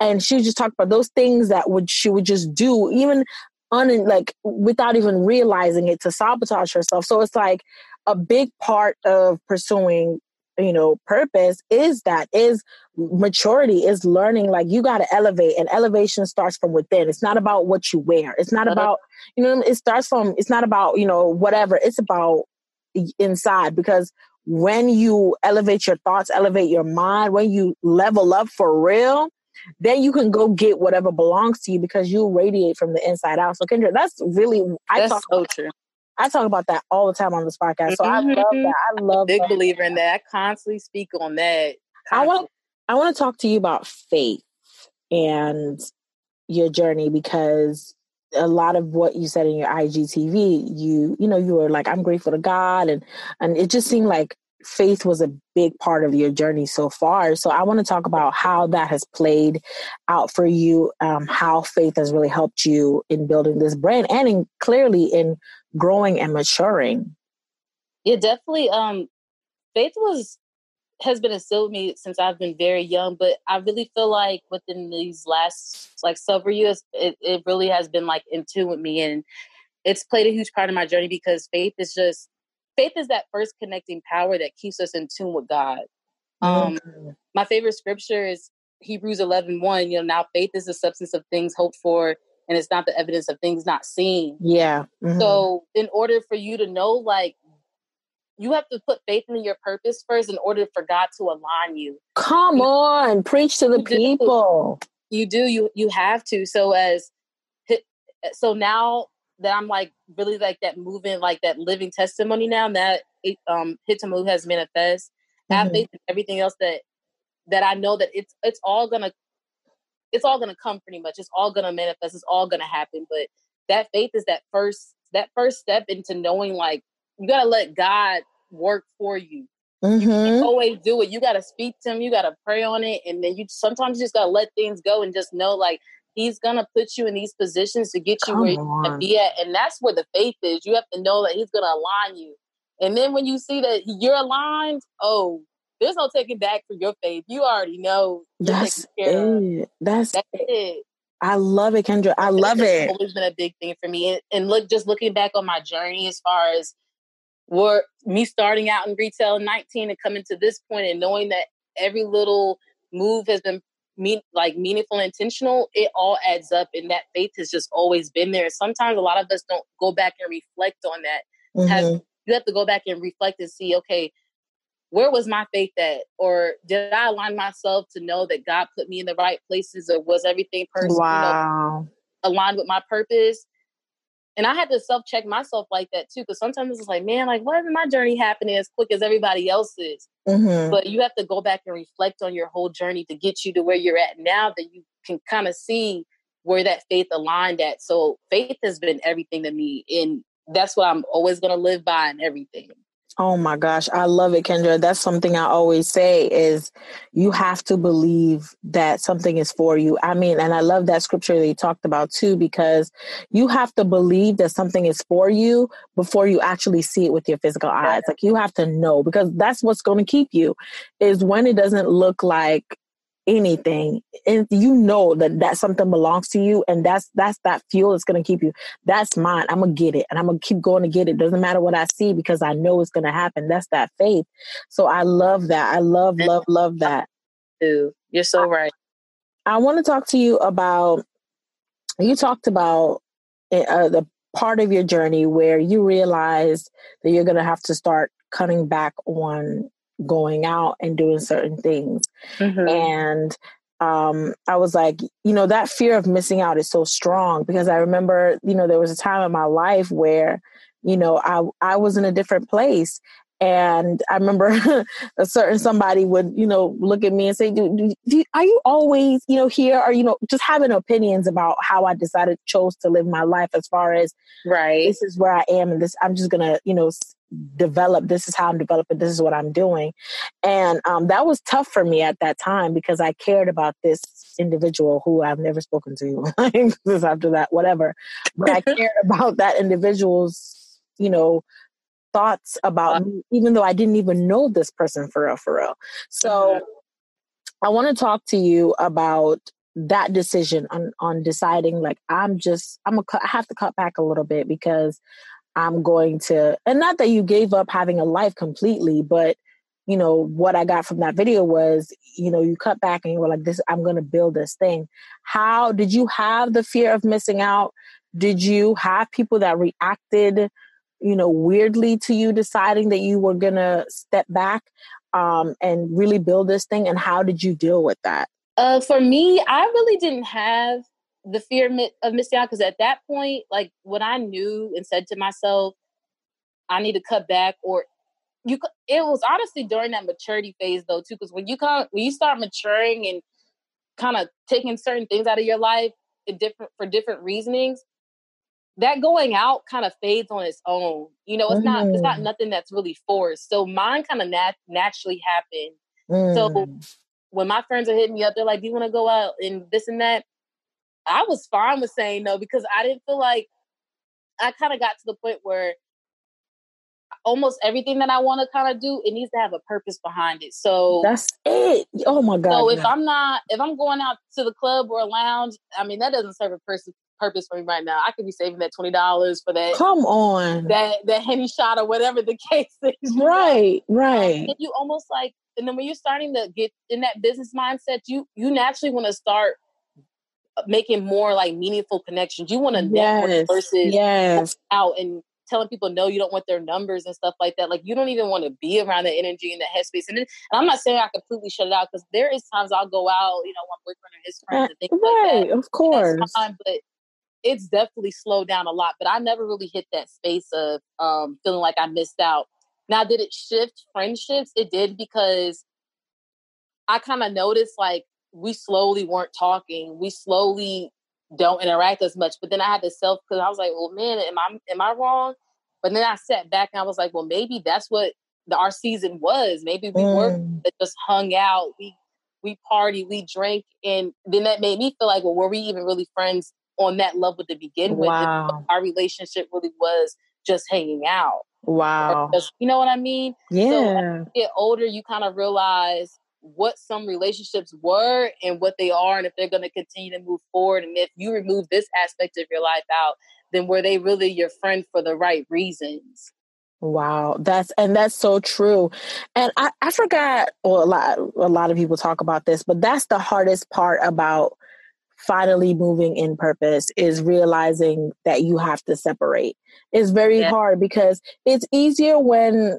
And she just talked about those things that would she would just do, even un like without even realizing it to sabotage herself. So it's like a big part of pursuing you know purpose is that is maturity is learning like you got to elevate and elevation starts from within. It's not about what you wear. It's not about you know it starts from it's not about you know whatever. It's about inside because when you elevate your thoughts, elevate your mind, when you level up for real, then you can go get whatever belongs to you because you radiate from the inside out. So Kendra, that's really I that's talk so about, true. I talk about that all the time on this podcast. So mm-hmm. I love mm-hmm. that. I love big that. believer in that. I constantly speak on that. Constantly. I want I want to talk to you about faith and your journey because a lot of what you said in your IGTV, you you know, you were like, I'm grateful to God, and and it just seemed like faith was a big part of your journey so far. So I want to talk about how that has played out for you, um, how faith has really helped you in building this brand, and in, clearly in growing and maturing. Yeah, definitely. Um, faith was has been instilled in me since I've been very young, but I really feel like within these last like several years, it, it really has been like in tune with me and it's played a huge part of my journey because faith is just faith is that first connecting power that keeps us in tune with God. Um mm-hmm. my favorite scripture is Hebrews 11, 1, you know, now faith is the substance of things hoped for and it's not the evidence of things not seen. Yeah. Mm-hmm. So in order for you to know like you have to put faith in your purpose first in order for God to align you. Come you, on, preach to the you people. Do, you do. You you have to. So as so now that I'm like really like that moving, like that living testimony now that it, um hit to move has manifest. Mm-hmm. Have faith in everything else that that I know that it's it's all gonna it's all gonna come pretty much. It's all gonna manifest. It's all gonna happen. But that faith is that first that first step into knowing like you gotta let God work for you. Mm-hmm. You always do it. You gotta speak to him. You gotta pray on it, and then you sometimes you just gotta let things go and just know like he's gonna put you in these positions to get you Come where you want to be at, and that's where the faith is. You have to know that he's gonna align you, and then when you see that you're aligned, oh, there's no taking back for your faith. You already know. That's it. That's, that's it. it. I love it, Kendra. I love it. Always been a big thing for me, and, and look, just looking back on my journey as far as were me starting out in retail in 19 and coming to this point and knowing that every little move has been mean like meaningful and intentional it all adds up and that faith has just always been there sometimes a lot of us don't go back and reflect on that mm-hmm. have, you have to go back and reflect and see okay where was my faith at or did i align myself to know that god put me in the right places or was everything personal wow. you know, aligned with my purpose and I had to self check myself like that too, because sometimes it's like, man, like, why isn't my journey happening as quick as everybody else's? Mm-hmm. But you have to go back and reflect on your whole journey to get you to where you're at now that you can kind of see where that faith aligned at. So faith has been everything to me. And that's what I'm always going to live by and everything. Oh my gosh, I love it, Kendra. That's something I always say is you have to believe that something is for you. I mean, and I love that scripture that you talked about too, because you have to believe that something is for you before you actually see it with your physical eyes. Like you have to know because that's what's going to keep you is when it doesn't look like anything and you know that that something belongs to you and that's that's that fuel that's going to keep you. That's mine. I'm to get it and i'm to keep going to get it. Doesn't matter what i see because i know it's going to happen. That's that faith. So i love that. I love love love that. you're so right. I, I want to talk to you about you talked about eh, uh, the part of your journey where you realized that you're going to have to start cutting back on going out and doing certain things. Mm-hmm. And um, I was like, you know, that fear of missing out is so strong because I remember, you know, there was a time in my life where, you know, I I was in a different place. And I remember <laughs> a certain somebody would, you know, look at me and say, do, do, do, are you always, you know, here or, you know, just having opinions about how I decided, chose to live my life as far as, right, this is where I am and this, I'm just going to, you know, develop this is how i'm developing this is what i'm doing. And um, that was tough for me at that time because i cared about this individual who i've never spoken to <laughs> after that whatever. But i <laughs> cared about that individual's you know thoughts about me even though i didn't even know this person for real for real. So i want to talk to you about that decision on on deciding like i'm just i'm a i have to cut back a little bit because I'm going to, and not that you gave up having a life completely, but you know, what I got from that video was, you know, you cut back and you were like, this, I'm going to build this thing. How did you have the fear of missing out? Did you have people that reacted, you know, weirdly to you deciding that you were going to step back um, and really build this thing? And how did you deal with that? Uh, for me, I really didn't have the fear of missing out because at that point, like what I knew and said to myself, I need to cut back or you it was honestly during that maturity phase though too because when you come when you start maturing and kind of taking certain things out of your life different for different reasonings that going out kind of fades on its own you know it's mm. not it's not mm. nothing that's really forced so mine kind of nat- naturally happened mm. so when my friends are hitting me up they're like do you want to go out and this and that i was fine with saying no because i didn't feel like i kind of got to the point where almost everything that I want to kind of do, it needs to have a purpose behind it. So that's it. Oh my god! So if I'm not, if I'm going out to the club or a lounge, I mean that doesn't serve a person purpose for me right now. I could be saving that twenty dollars for that. Come on, that that henny shot or whatever the <laughs> case is. Right, right. And you almost like, and then when you're starting to get in that business mindset, you you naturally want to start making more like meaningful connections. You want to yes, network versus yes. out and telling people no, you don't want their numbers and stuff like that. Like you don't even want to be around the energy and the headspace. And, then, and I'm not saying I completely shut it out because there is times I'll go out, you know, my boyfriend or his friends and things right, like that. Of course. Time, but it's definitely slowed down a lot. But I never really hit that space of um, feeling like I missed out. Now, did it shift friendships? It did because I kind of noticed like we slowly weren't talking. We slowly don't interact as much. But then I had to self because I was like, well, man, am I am I wrong? But then I sat back and I was like, well, maybe that's what the, our season was. Maybe we mm. were just hung out, we we party, we drank, and then that made me feel like, well, were we even really friends on that level to begin with? Wow. Our relationship really was just hanging out. Wow. Just, you know what I mean? Yeah. So get older, you kind of realize what some relationships were and what they are and if they're going to continue to move forward and if you remove this aspect of your life out then were they really your friend for the right reasons Wow, that's and that's so true. And I, I forgot well a lot a lot of people talk about this, but that's the hardest part about finally moving in purpose is realizing that you have to separate. It's very yeah. hard because it's easier when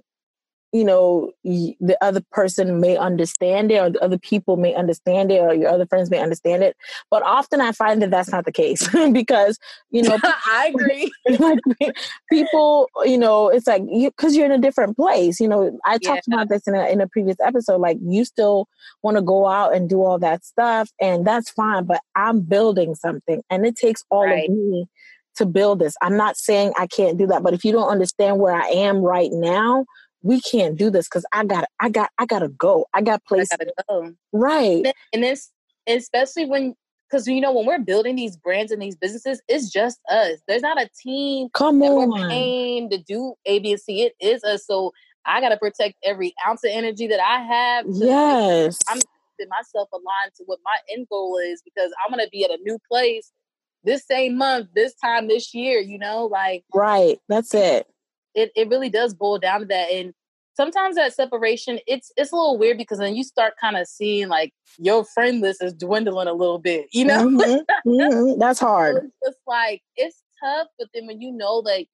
you know the other person may understand it or the other people may understand it or your other friends may understand it but often i find that that's not the case <laughs> because you know <laughs> i agree <laughs> like people you know it's like you because you're in a different place you know i yeah. talked about this in a, in a previous episode like you still want to go out and do all that stuff and that's fine but i'm building something and it takes all right. of me to build this i'm not saying i can't do that but if you don't understand where i am right now we can't do this because I got I got I gotta go. I got places. I gotta go. Right. And this especially when because you know when we're building these brands and these businesses, it's just us. There's not a team. Come on, we're paying to do A, B, and C. It is us. So I gotta protect every ounce of energy that I have. yes, I'm myself aligned to what my end goal is because I'm gonna be at a new place this same month, this time this year. You know, like right. That's it it, it really does boil down to that. And sometimes that separation, it's it's a little weird because then you start kind of seeing like your friend list is dwindling a little bit, you know? Mm-hmm. <laughs> Mm-hmm. That's hard. So it's just like it's tough, but then when you know like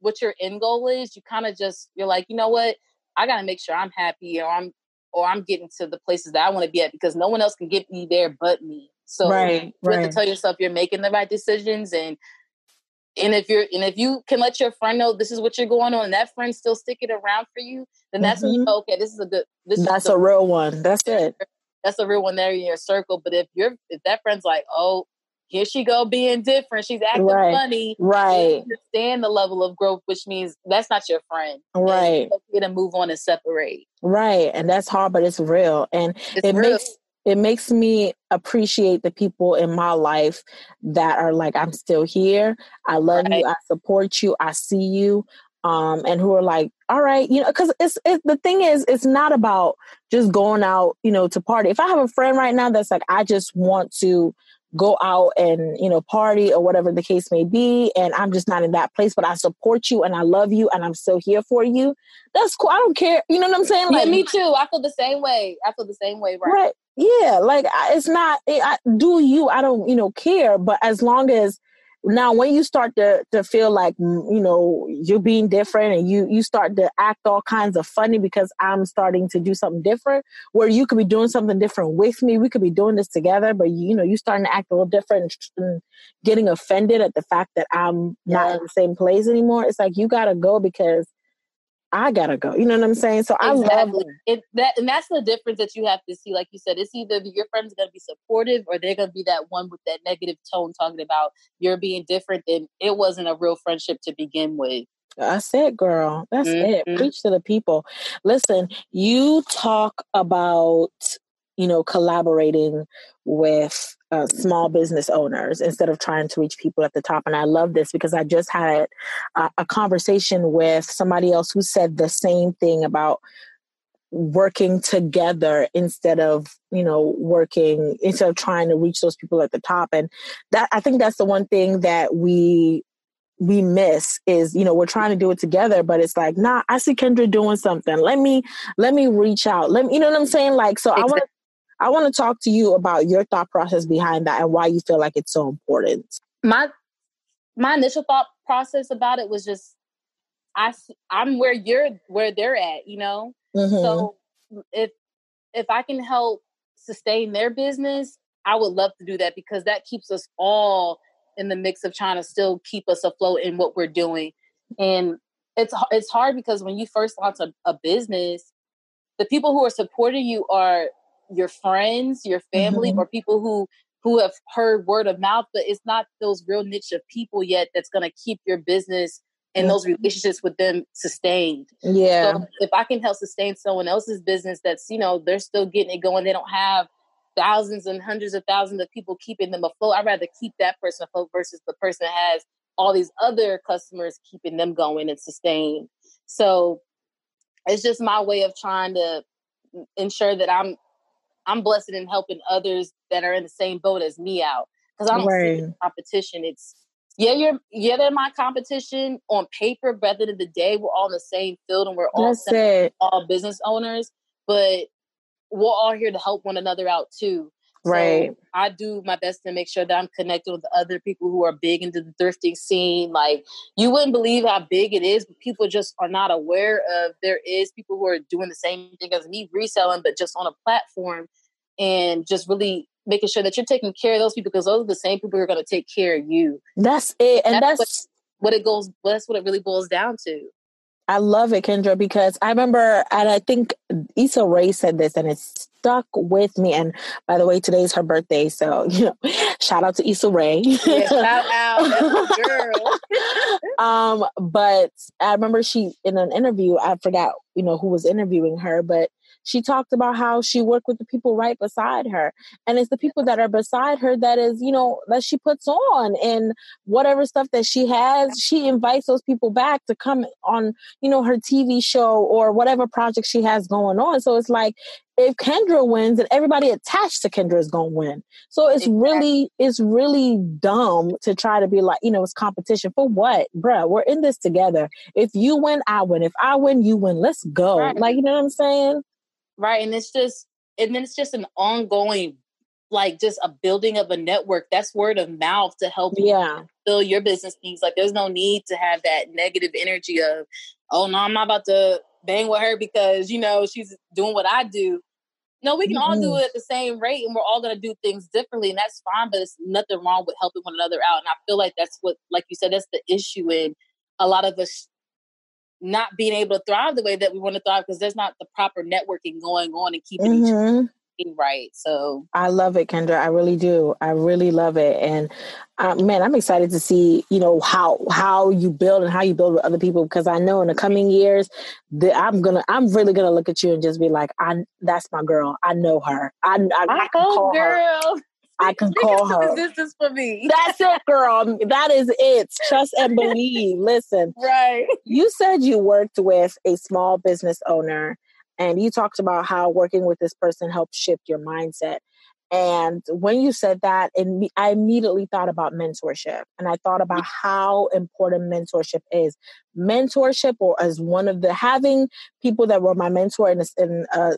what your end goal is, you kind of just you're like, you know what? I gotta make sure I'm happy or I'm or I'm getting to the places that I want to be at because no one else can get me there but me. So right, you right. have to tell yourself you're making the right decisions and and if you're and if you can let your friend know this is what you're going on and that friend still stick it around for you then that's mm-hmm. when you know okay this is a good this that's a real one that's it that's a real one there in your circle but if you're if that friend's like oh here she go being different she's acting right. funny right understand the level of growth which means that's not your friend right and to move on and separate right and that's hard but it's real and it's it real. makes it makes me appreciate the people in my life that are like i'm still here. I love right. you i support you. I see you. Um and who are like all right you know because it's it, the thing is it's not about just going out you know to party. If i have a friend right now that's like i just want to go out and you know party or whatever the case may be and i'm just not in that place but i support you and i love you and i'm still here for you that's cool. I don't care you know what i'm saying? Like yeah, me too. I feel the same way. I feel the same way right, right. Yeah like it's not I, do you i don't you know care but as long as now when you start to to feel like mm, you know you're being different and you you start to act all kinds of funny because i'm starting to do something different where you could be doing something different with me we could be doing this together but you know you starting to act a little different and getting offended at the fact that i'm yeah. not in the same place anymore it's like you gotta go because I gotta go. You know what I'm saying? So exactly. I love it. That and that's the difference that you have to see. Like you said, it's either your friend's gonna be supportive or they're gonna be that one with that negative tone talking about you're being different. Then it wasn't a real friendship to begin with. That's it, girl. That's mm-hmm. it. Preach to the people. Listen, you talk about you know collaborating with uh, small business owners instead of trying to reach people at the top. And I love this because I just had a, a conversation with somebody else who said the same thing about working together instead of you know working instead of trying to reach those people at the top and that i think that's the one thing that we we miss is you know we're trying to do it together but it's like nah i see kendra doing something let me let me reach out let me you know what i'm saying like so exactly. i want I want to talk to you about your thought process behind that and why you feel like it's so important. My my initial thought process about it was just I I'm where you're where they're at, you know. Mm-hmm. So if if I can help sustain their business, I would love to do that because that keeps us all in the mix of trying to still keep us afloat in what we're doing. And it's it's hard because when you first launch a, a business, the people who are supporting you are your friends, your family, mm-hmm. or people who who have heard word of mouth, but it's not those real niche of people yet that's going to keep your business and those relationships with them sustained. Yeah. So if I can help sustain someone else's business that's, you know, they're still getting it going, they don't have thousands and hundreds of thousands of people keeping them afloat. I'd rather keep that person afloat versus the person that has all these other customers keeping them going and sustained. So it's just my way of trying to ensure that I'm I'm blessed in helping others that are in the same boat as me out. Because I don't right. see competition. It's yeah, you're yeah, they're my competition on paper, but at the end of the day, we're all in the same field and we're all all business owners. But we're all here to help one another out too. Right. So I do my best to make sure that I'm connected with other people who are big into the thrifting scene. Like you wouldn't believe how big it is, but people just are not aware of there is people who are doing the same thing as me reselling, but just on a platform and just really making sure that you're taking care of those people because those are the same people who are going to take care of you. That's it. And that's, that's what, what it goes, that's what it really boils down to. I love it, Kendra, because I remember, and I think Issa Rae said this, and it stuck with me. And by the way, today's her birthday, so <laughs> you know, shout out to Issa Rae. Yeah, shout out, <laughs> girl. <laughs> um, but I remember she in an interview. I forgot, you know, who was interviewing her, but she talked about how she worked with the people right beside her. And it's the people that are beside her that is, you know, that she puts on and whatever stuff that she has, she invites those people back to come on, you know, her TV show or whatever project she has going on. So it's like if Kendra wins, then everybody attached to Kendra is gonna win. So it's exactly. really, it's really dumb to try to be like, you know, it's competition for what, bruh? We're in this together. If you win, I win. If I win, you win. Let's go. Right. Like, you know what I'm saying? Right? And it's just and then it's just an ongoing like just a building of a network. That's word of mouth to help yeah. fill your business needs. Like there's no need to have that negative energy of oh no i'm not about to bang with her because you know she's doing what i do. No we can mm-hmm. all do it at the same rate and we're all going to do things differently and that's fine but it's nothing wrong with helping one another out. And i feel like that's what like you said that's the issue in a lot of us not being able to thrive the way that we want to thrive because there's not the proper networking going on and keeping mm-hmm. each other right. So I love it, Kendra. I really do. I really love it, and uh, man, I'm excited to see you know how how you build and how you build with other people because I know in the coming years, that I'm gonna I'm really gonna look at you and just be like, I that's my girl. I know her. I I, I, I can call girl. her. I <laughs> can call her. Resistance for me. That's it, girl. That is it. Trust and believe. Listen. Right. You said you worked with a small business owner and you talked about how working with this person helped shift your mindset. And when you said that, and I immediately thought about mentorship, and I thought about how important mentorship is. Mentorship, or as one of the having people that were my mentor in a, in a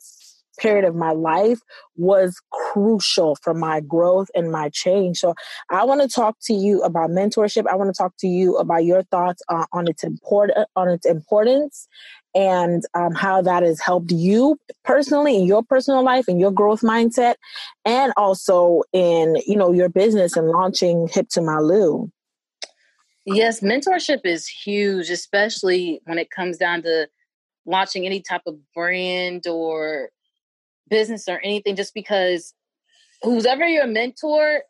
period of my life was crucial for my growth and my change. So I want to talk to you about mentorship. I want to talk to you about your thoughts uh, on its important on its importance and um, how that has helped you personally in your personal life and your growth mindset and also in you know your business and launching Hip to My Lou yes mentorship is huge especially when it comes down to launching any type of brand or business or anything just because whoever your mentor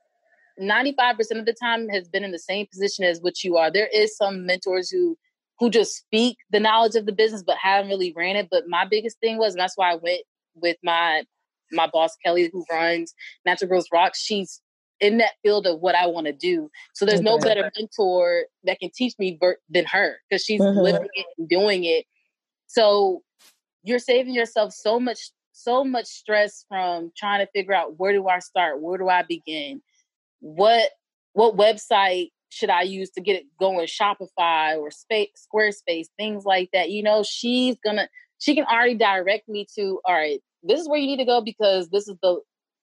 95% of the time has been in the same position as what you are there is some mentors who who just speak the knowledge of the business but haven't really ran it. But my biggest thing was, and that's why I went with my my boss Kelly, who runs Natural girls Rocks. She's in that field of what I want to do. So there's no better mentor that can teach me than her because she's mm-hmm. living it and doing it. So you're saving yourself so much so much stress from trying to figure out where do I start, where do I begin, what what website should I use to get it going? Shopify or Space, Squarespace, things like that. You know, she's gonna she can already direct me to all right. This is where you need to go because this is the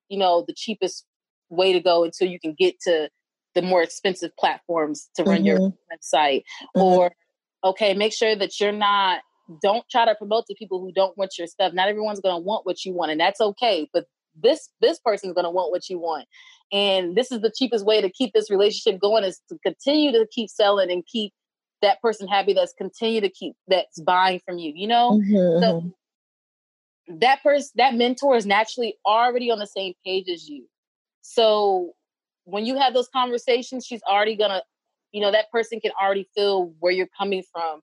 you know the cheapest way to go until you can get to the more expensive platforms to run mm-hmm. your website. Mm-hmm. Or okay, make sure that you're not don't try to promote to people who don't want your stuff. Not everyone's going to want what you want, and that's okay. But this this person's going to want what you want and this is the cheapest way to keep this relationship going is to continue to keep selling and keep that person happy that's continue to keep that's buying from you you know mm-hmm. so mm-hmm. that person that mentor is naturally already on the same page as you so when you have those conversations she's already gonna you know that person can already feel where you're coming from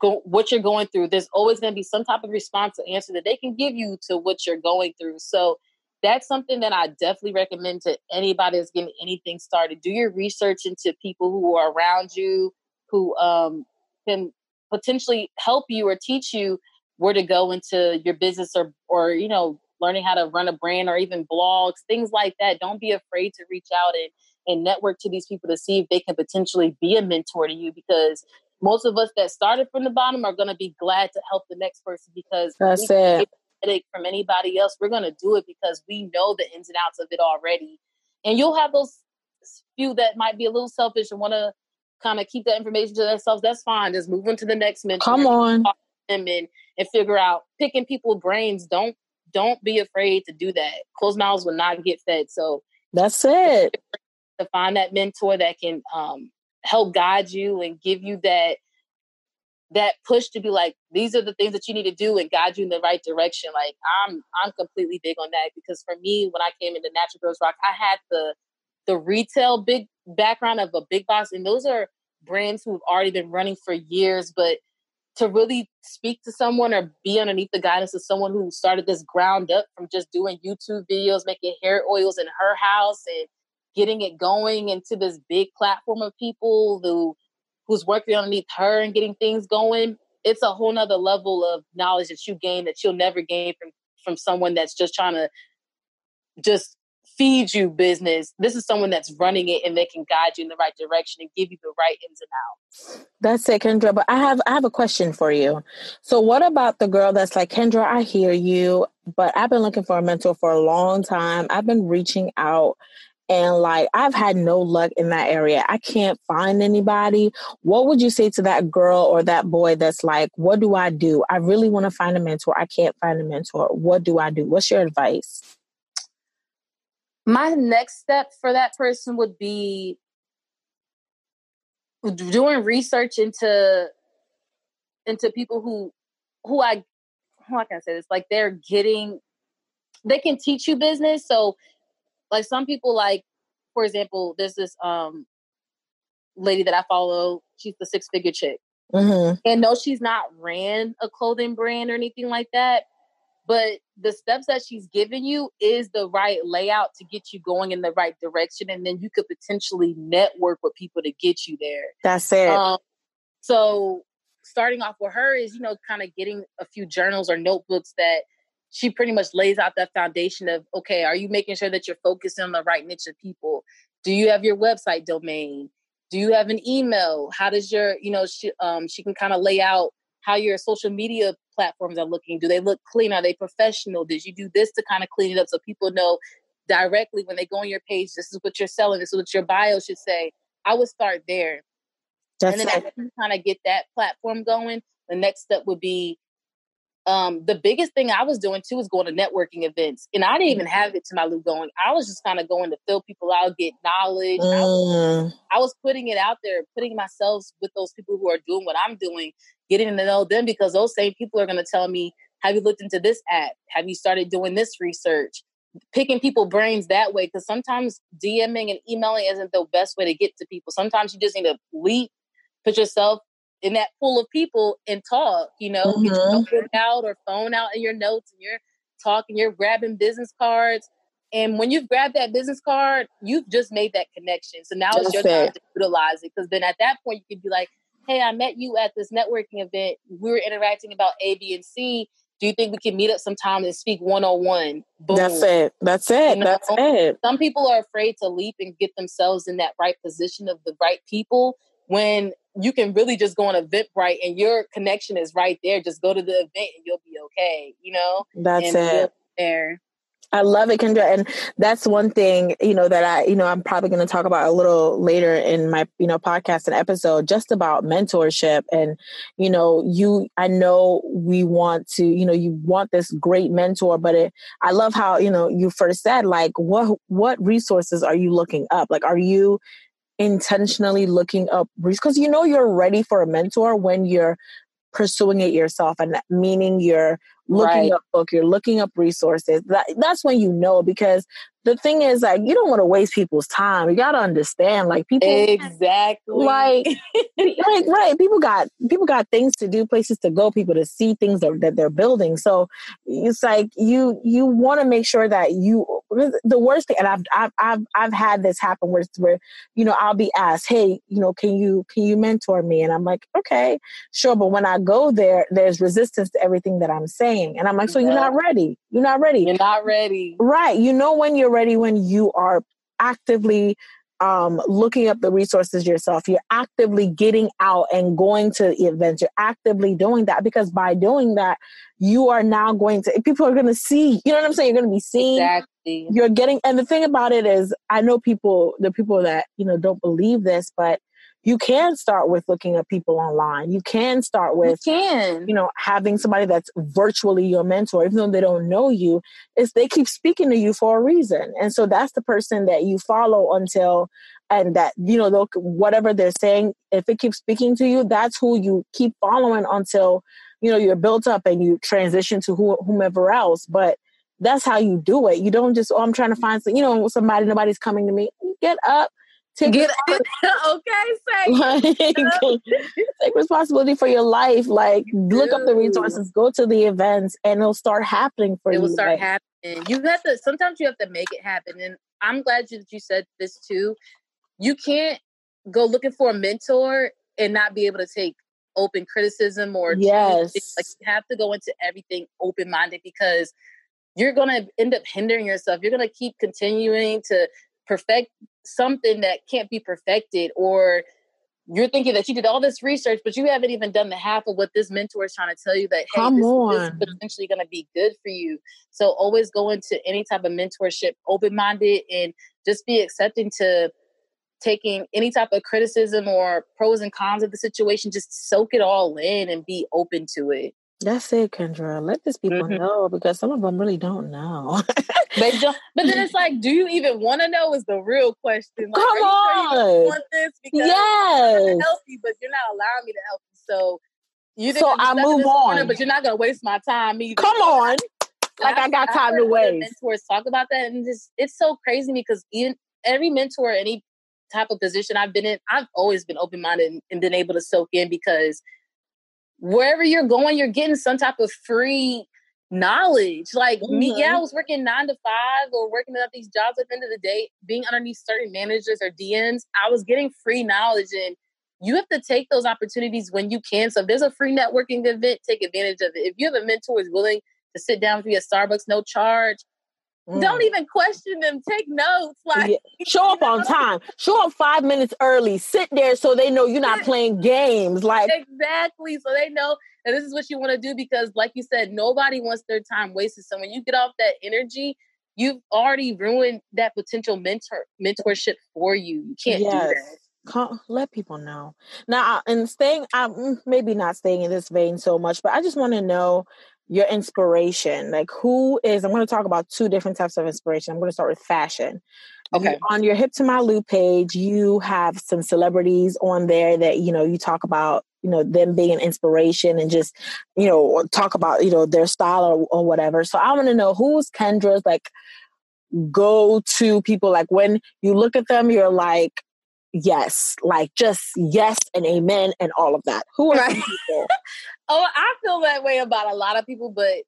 go, what you're going through there's always going to be some type of response or answer that they can give you to what you're going through so that's something that I definitely recommend to anybody that's getting anything started. Do your research into people who are around you, who um, can potentially help you or teach you where to go into your business or or you know learning how to run a brand or even blogs things like that don't be afraid to reach out and and network to these people to see if they can potentially be a mentor to you because most of us that started from the bottom are going to be glad to help the next person because that's it headache from anybody else. We're going to do it because we know the ins and outs of it already. And you'll have those few that might be a little selfish and want to kind of keep that information to themselves. That's fine. Just move on to the next mentor. Come on. And, and, and figure out picking people's brains. Don't don't be afraid to do that. Closed mouths will not get fed. So that's it. To find that mentor that can um, help guide you and give you that that push to be like these are the things that you need to do and guide you in the right direction. Like i'm i'm completely big on that because for me when i came into natural girls rock i had the the retail big background of a big box and those are brands who've already been running for years but to really speak to someone or be underneath the guidance of someone who started this ground up from just doing youtube videos making hair oils in her house and getting it going into this big platform of people who who's working underneath her and getting things going, it's a whole nother level of knowledge that you gain that you'll never gain from from someone that's just trying to just feed you business. This is someone that's running it and they can guide you in the right direction and give you the right ins and outs. That's it, Kendra. But I have I have a question for you. So what about the girl that's like, Kendra, I hear you, but I've been looking for a mentor for a long time. I've been reaching out and like I've had no luck in that area. I can't find anybody. What would you say to that girl or that boy that's like, what do I do? I really want to find a mentor. I can't find a mentor. What do I do? What's your advice? My next step for that person would be doing research into into people who who I how can I say this? Like they're getting they can teach you business. So like some people like for example there's this um lady that i follow she's the six figure chick. Mm-hmm. and no she's not ran a clothing brand or anything like that but the steps that she's given you is the right layout to get you going in the right direction and then you could potentially network with people to get you there. That's it. Um, so starting off with her is you know kind of getting a few journals or notebooks that she pretty much lays out that foundation of okay are you making sure that you're focusing on the right niche of people do you have your website domain do you have an email how does your you know she um she can kind of lay out how your social media platforms are looking? Do they look clean? Are they professional? Did you do this to kind of clean it up so people know directly when they go on your page, this is what you're selling, this is what your bio should say? I would start there. That's and then after kind of get that platform going, the next step would be um, the biggest thing I was doing too was going to networking events, and I didn't even have Hip to My Lou going. I was just kind of going to fill people out, get knowledge. Mm. I, was, I, was, putting it out there, putting myself with those people who are doing what I'm doing, getting to know them because those same people are going to tell me, "Have you looked into this app? Have you started doing this research?" Picking people brains that way because sometimes DMing and emailing isn't the best way to get to people. Sometimes you just need to leap, put yourself in that pool of people and talk, you know, mm-hmm. get your out or phone out in your notes and you're talking, you're grabbing business cards. And when you've grabbed that business card, you've just made that connection. So now That's it's your time to utilize it. Because then at that point, you can be like, hey, I met you at this networking event. We were interacting about A, B, and C. Do you think we can meet up sometime and speak one on one? That's it. That's it. You know? That's it. Some people are afraid to leap and get themselves in that right position of the right people when you can really just go on Eventbrite and your connection is right there. Just go to the event and you'll be okay. You know, that's and it. There. I love it, Kendra. And that's one thing, you know, that I, you know, I'm probably going to talk about a little later in my, you know, podcast and episode just about mentorship. And, you know, you, I know we want to, you know, you want this great mentor, but it, I love how, you know, you first said, like, what, what resources are you looking up? Like, are you, intentionally looking up resources because you know you're ready for a mentor when you're pursuing it yourself and meaning you're looking right. up book you're looking up resources that, that's when you know because the thing is like you don't want to waste people's time you got to understand like people exactly like <laughs> like right people got people got things to do places to go people to see things that, that they're building so it's like you you want to make sure that you the worst thing and I've, I've i've i've had this happen where where you know i'll be asked hey you know can you can you mentor me? And i'm like okay sure. But when i go there there's resistance to everything that i'm saying and i'm like so yeah. you're not ready. You're not ready. You're not ready. Right. You know when you're ready when you are actively um, looking up the resources yourself. You're actively getting out and going to events. You're actively doing that because by doing that, you are now going to, people are going to see, you know what I'm saying? You're going to be seen. Exactly. You're getting, and the thing about it is, I know people, the people that, you know, don't believe this, but you can start with looking at people online. You can start with, you, can. you know, having somebody that's virtually your mentor, even though they don't know you, is they keep speaking to you for a reason. And so that's the person that you follow until, and that, you know, they'll, whatever they're saying, if it keeps speaking to you, that's who you keep following until, you know, you're built up and you transition to who, whomever else. But that's how you do it. You don't just, oh, I'm trying to find, some, you know, somebody, nobody's coming to me. Get up, Take get <laughs> out okay, say <laughs> like, take responsibility for your life. Like look up the resources, go to the events, and it'll start happening for it you. It will start like, happening. You have to. Sometimes you have to make it happen, and I'm glad you, that you said this too. You can't go looking for a mentor and not be able to take open criticism or yes, like you have to go into everything open minded because you're going to end up hindering yourself. You're going to keep continuing to perfect something that can't be perfected or you're thinking that you did all this research, but you haven't even done the half of what this mentor is trying to tell you that hey, Come this, on. this is potentially going to be good for you. So always go into any type of mentorship open minded and just be accepting to taking any type of criticism or pros and cons of the situation. Just soak it all in and be open to it. That's it, Kendra. Let these people mm-hmm. know because some of them really don't know. they don't. <laughs> But then it's like, do you even want to know? Is the real question. Like, Come on. Sure want this because yes. help you, but you're not allowing me to help you. So you. So I move on, corner, but you're not gonna waste my time either. Come on. Like I, I got time to waste. Mentors talk about that, and just it's so crazy because even every mentor, any type of position I've been in, I've always been open minded and, and been able to soak in because wherever you're going, you're getting some type of free knowledge. Like mm-hmm. me, yeah, I mm-hmm. was working nine to five or working at these jobs at the end of the day, being underneath certain managers or DMs, I was getting free knowledge and you have to take those opportunities when you can. So if there's a free networking event, take advantage of it. If you have a mentor who's willing to sit down with you at Starbucks, no charge, Mm. Don't even question them. Take notes. Like yeah. show up on time. Show up five minutes early. Sit there so they know you're not playing games. Like exactly. So they know that this is what you want to do because, like you said, nobody wants their time wasted. So when you get off that energy, you've already ruined that potential mentor mentorship for you. You can't yes. do that let people know now and staying i'm mm, maybe not staying in this vein so much but i just want to know your inspiration. Like, who is, I'm going to talk about two different types of inspiration. I'm going to start with fashion. Okay. You, on your Hip to My Lou page, you have some celebrities on there that, you know, you talk about, you know, them being an inspiration and just, you know, talk about, you know, their style or, or whatever. So I want to know who's Kendra's like go to people like when you look at them, you're like, yes, like just yes and amen and all of that. Who are right. <laughs> people? oh, I feel that way about a lot of people, but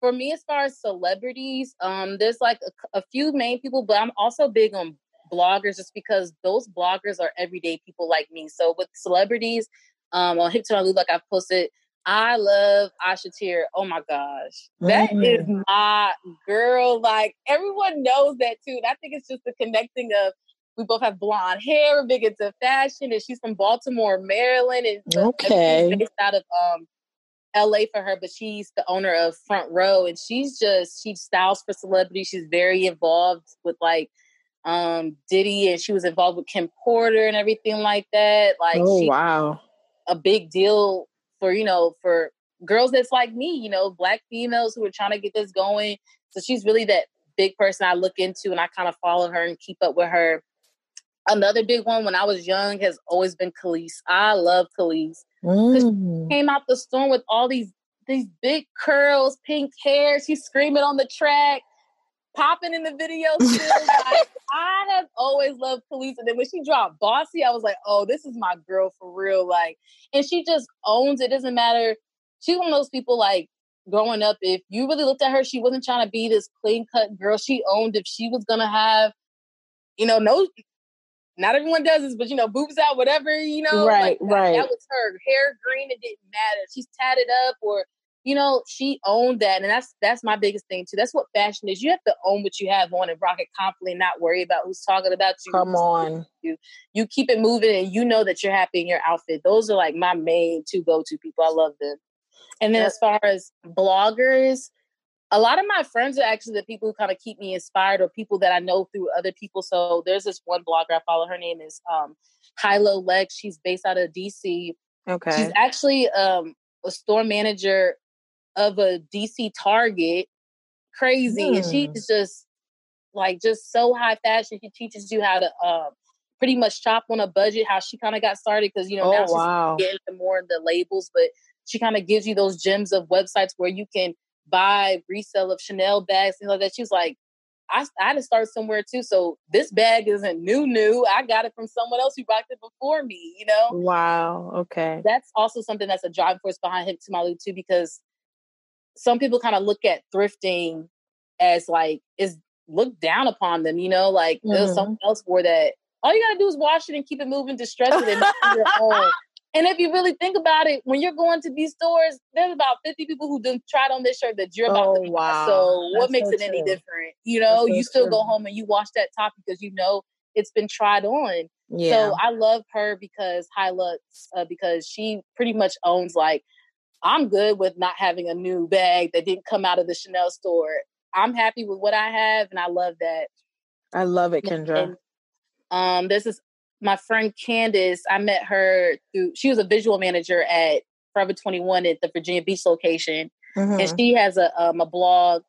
for me, as far as celebrities, um, there's like a, a few main people, but I'm also big on bloggers just because those bloggers are everyday people like me. So with celebrities, um, on Hip My Lou, like I've posted, I love Asha Tier. Oh my gosh. that mm. is my girl. Like everyone knows that too. And I think it's just the connecting of we both have blonde hair, we're big into fashion, and she's from Baltimore, Maryland, and okay. based out of um LA for her, but she's the owner of Front Row and she's just she styles for celebrities. She's very involved with like um Diddy and she was involved with Kim Porter and everything like that. Like oh wow. A big deal for, you know, for girls that's like me, you know, black females who are trying to get this going. So she's really that big person I look into and I kind of follow her and keep up with her. Another big one when I was young has always been Kelis. I love Kelis. Mm. Came out the storm with all these these big curls, pink hair. She's screaming on the track, popping in the video. <laughs> like, I have always loved Kelis. And then when she dropped Bossy, I was like, oh, this is my girl for real. Like, and she just owns it. Doesn't matter. She's one of those people like growing up. If you really looked at her, she wasn't trying to be this clean cut girl. She owned if she was gonna have, you know, no not everyone does this, but you know, boobs out, whatever, you know. Right, like, right. That, was her. Hair green, it didn't matter. She's tatted up or you know, she owned that. And that's that's my biggest thing too. That's what fashion is. You have to own what you have on and rock it confidently, not worry about who's talking about you. Come on. You you keep it moving and you know that you're happy in your outfit. Those are like my main two go-to people. I love them. And then as far as bloggers, a lot of my friends are actually the people who kind of keep me inspired or people that I know through other people. So there's this one blogger I follow. Her name is um Hilo Lex. She's based out of DC. Okay. She's actually um a store manager of a DC Target. Crazy. And she's hmm. just like just so high fashion. She teaches you how to um pretty much shop on a budget, how she kind of got started because you know oh, now she's getting more of the labels, but she kind of gives you those gems of websites where you can buy resale of Chanel bags, things like that. She was like, I, I had to start somewhere too. So this bag isn't new, new. I got it from someone else who rocked it before me, you know? Wow. Okay. That's also something that's a driving force behind Hip to My Lou too, because some people kind of look at thrifting as like, is looked down upon them, you know? Like mm-hmm. there's someone else wore that. All you gotta do is wash it and keep it moving, distress it, and your <laughs> own. And if you really think about it, when you're going to these stores, there's about 50 people who done tried on this shirt that you're about oh, to buy. Wow. So what makes so it true. any different? You know, so you still true. go home and you wash that top because you know it's been tried on. Yeah. So I love her because Hilux, uh, because she pretty much owns like, I'm good with not having a new bag that didn't come out of the Chanel store. I'm happy with what I have, and I love that. I love it, Kendra. And, um, this is my friend Candace, I met her through, she was a visual manager at Forever 21 at the Virginia Beach location. Mm-hmm. And she has a, um, a blog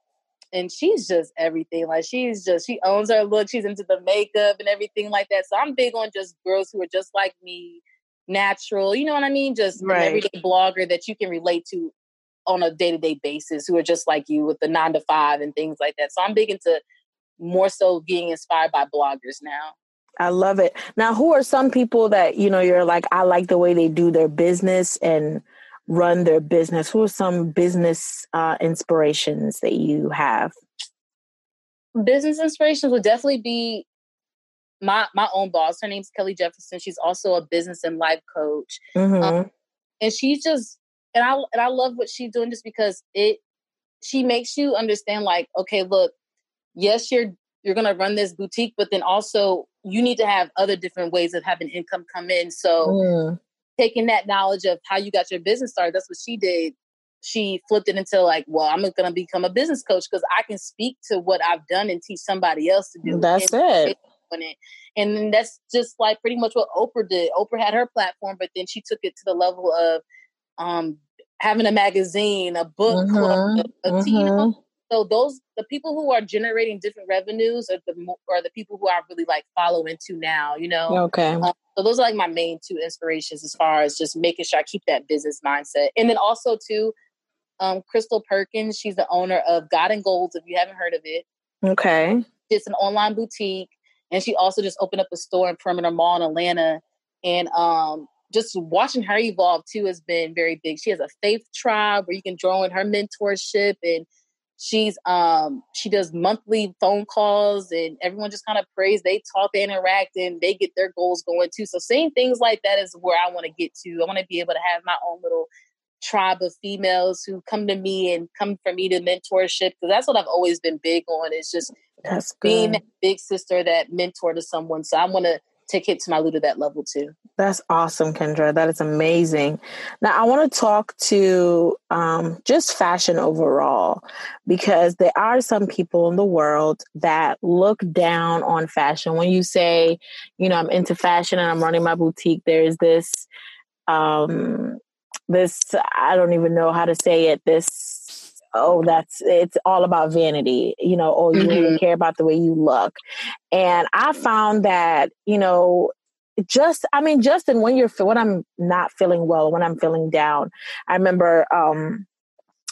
and she's just everything. Like she's just, she owns her look. She's into the makeup and everything like that. So I'm big on just girls who are just like me, natural, you know what I mean? Just right. an everyday blogger that you can relate to on a day to day basis who are just like you with the nine to five and things like that. So I'm big into more so getting inspired by bloggers now. I love it. Now, who are some people that, you know, you're like, I like the way they do their business and run their business? Who are some business uh, inspirations that you have? Business inspirations would definitely be my my own boss. Her name's Kelly Jefferson. She's also a business and life coach, mm-hmm. um, and she's just and I and I love what she's doing just because it she makes you understand like okay, look, yes, you're you're going to run this boutique, but then also you need to have other different ways of having income come in. So mm. taking that knowledge of how you got your business started, that's what she did. She flipped it into like, well, I'm going to become a business coach because I can speak to what I've done and teach somebody else to do. That's it. it. And then that's just like pretty much what Oprah did. Oprah had her platform, but then she took it to the level of um, having a magazine, a book mm-hmm. club, a, a mm-hmm. So those the people who are generating different revenues are the are the people who I really like follow into now. You know. Okay. Um, so those are like my main two inspirations as far as just making sure I keep that business mindset, and then also too, um, Crystal Perkins. She's the owner of God and Golds. If you haven't heard of it. Okay. It's an online boutique, and she also just opened up a store in Perimeter Mall in Atlanta. And um, just watching her evolve too has been very big. She has a faith tribe where you can join her mentorship and she's um she does monthly phone calls and everyone just kind of prays they talk they interact and they get their goals going too. So saying things like that is where i want to get to. I want to be able to have my own little tribe of females who come to me and come for me to mentorship because that's what i've always been big on is just that's being that big sister that mentor to someone. So i want to take Hip to My Lou at that level too. That's awesome, Kendra. That is amazing. Now, I want to talk to um, just fashion overall because there are some people in the world that look down on fashion. When you say, you know, I'm into fashion and I'm running my boutique, there's this, um, this, I don't even know how to say it, this oh that's it's all about vanity you know or you mm-hmm. care about the way you look and i found that you know just i mean just in when you're when i'm not feeling well when i'm feeling down i remember um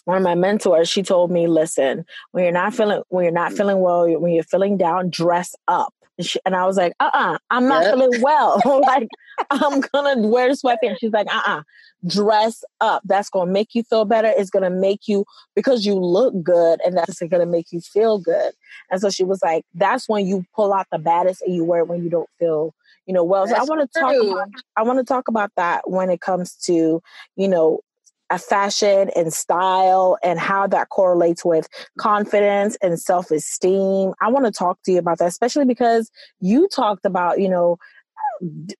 one of my mentors she told me listen when you're not feeling when you're not feeling well when you're feeling down dress up and, she, and I was like, uh uh-uh, uh, i am not yep. feeling well. <laughs> <laughs> like, I'm gonna wear sweatpants. She's like, uh uh-uh, uh, dress up. That's gonna make you feel better. It's gonna make you, because you look good, and that's gonna make you feel good. And so she was like, that's when you pull out the baddest and you wear it when you don't feel you know well so i want to talk about, i want to talk about that when it comes to you know fashion and style and how that correlates with confidence and self-esteem. I want to talk to you about that, especially because you talked about, you know,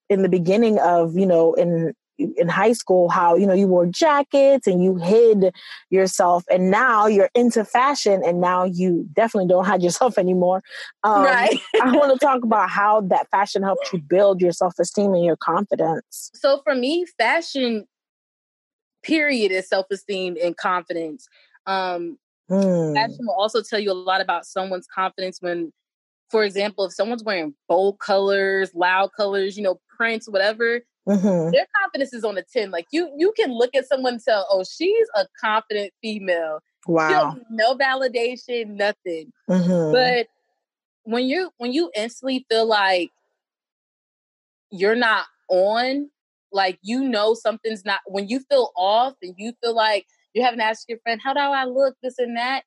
in the beginning of, you know, in in high school how you know you wore jackets and you hid yourself and now you're into fashion and now you definitely don't hide yourself <laughs> anymore. Um, right. I <laughs> want to talk about how that fashion helped you build your self-esteem and your confidence. So for me fashion period is self-esteem and confidence um mm. fashion will also tell you a lot about someone's confidence when for example if someone's wearing bold colors loud colors you know prints whatever mm-hmm. their confidence is on a 10 like you you can look at someone and tell oh she's a confident female wow no validation nothing mm-hmm. but when you when you instantly feel like you're not on like you know something's not when you feel off and you feel like you haven't asked your friend, how do I look, this and that.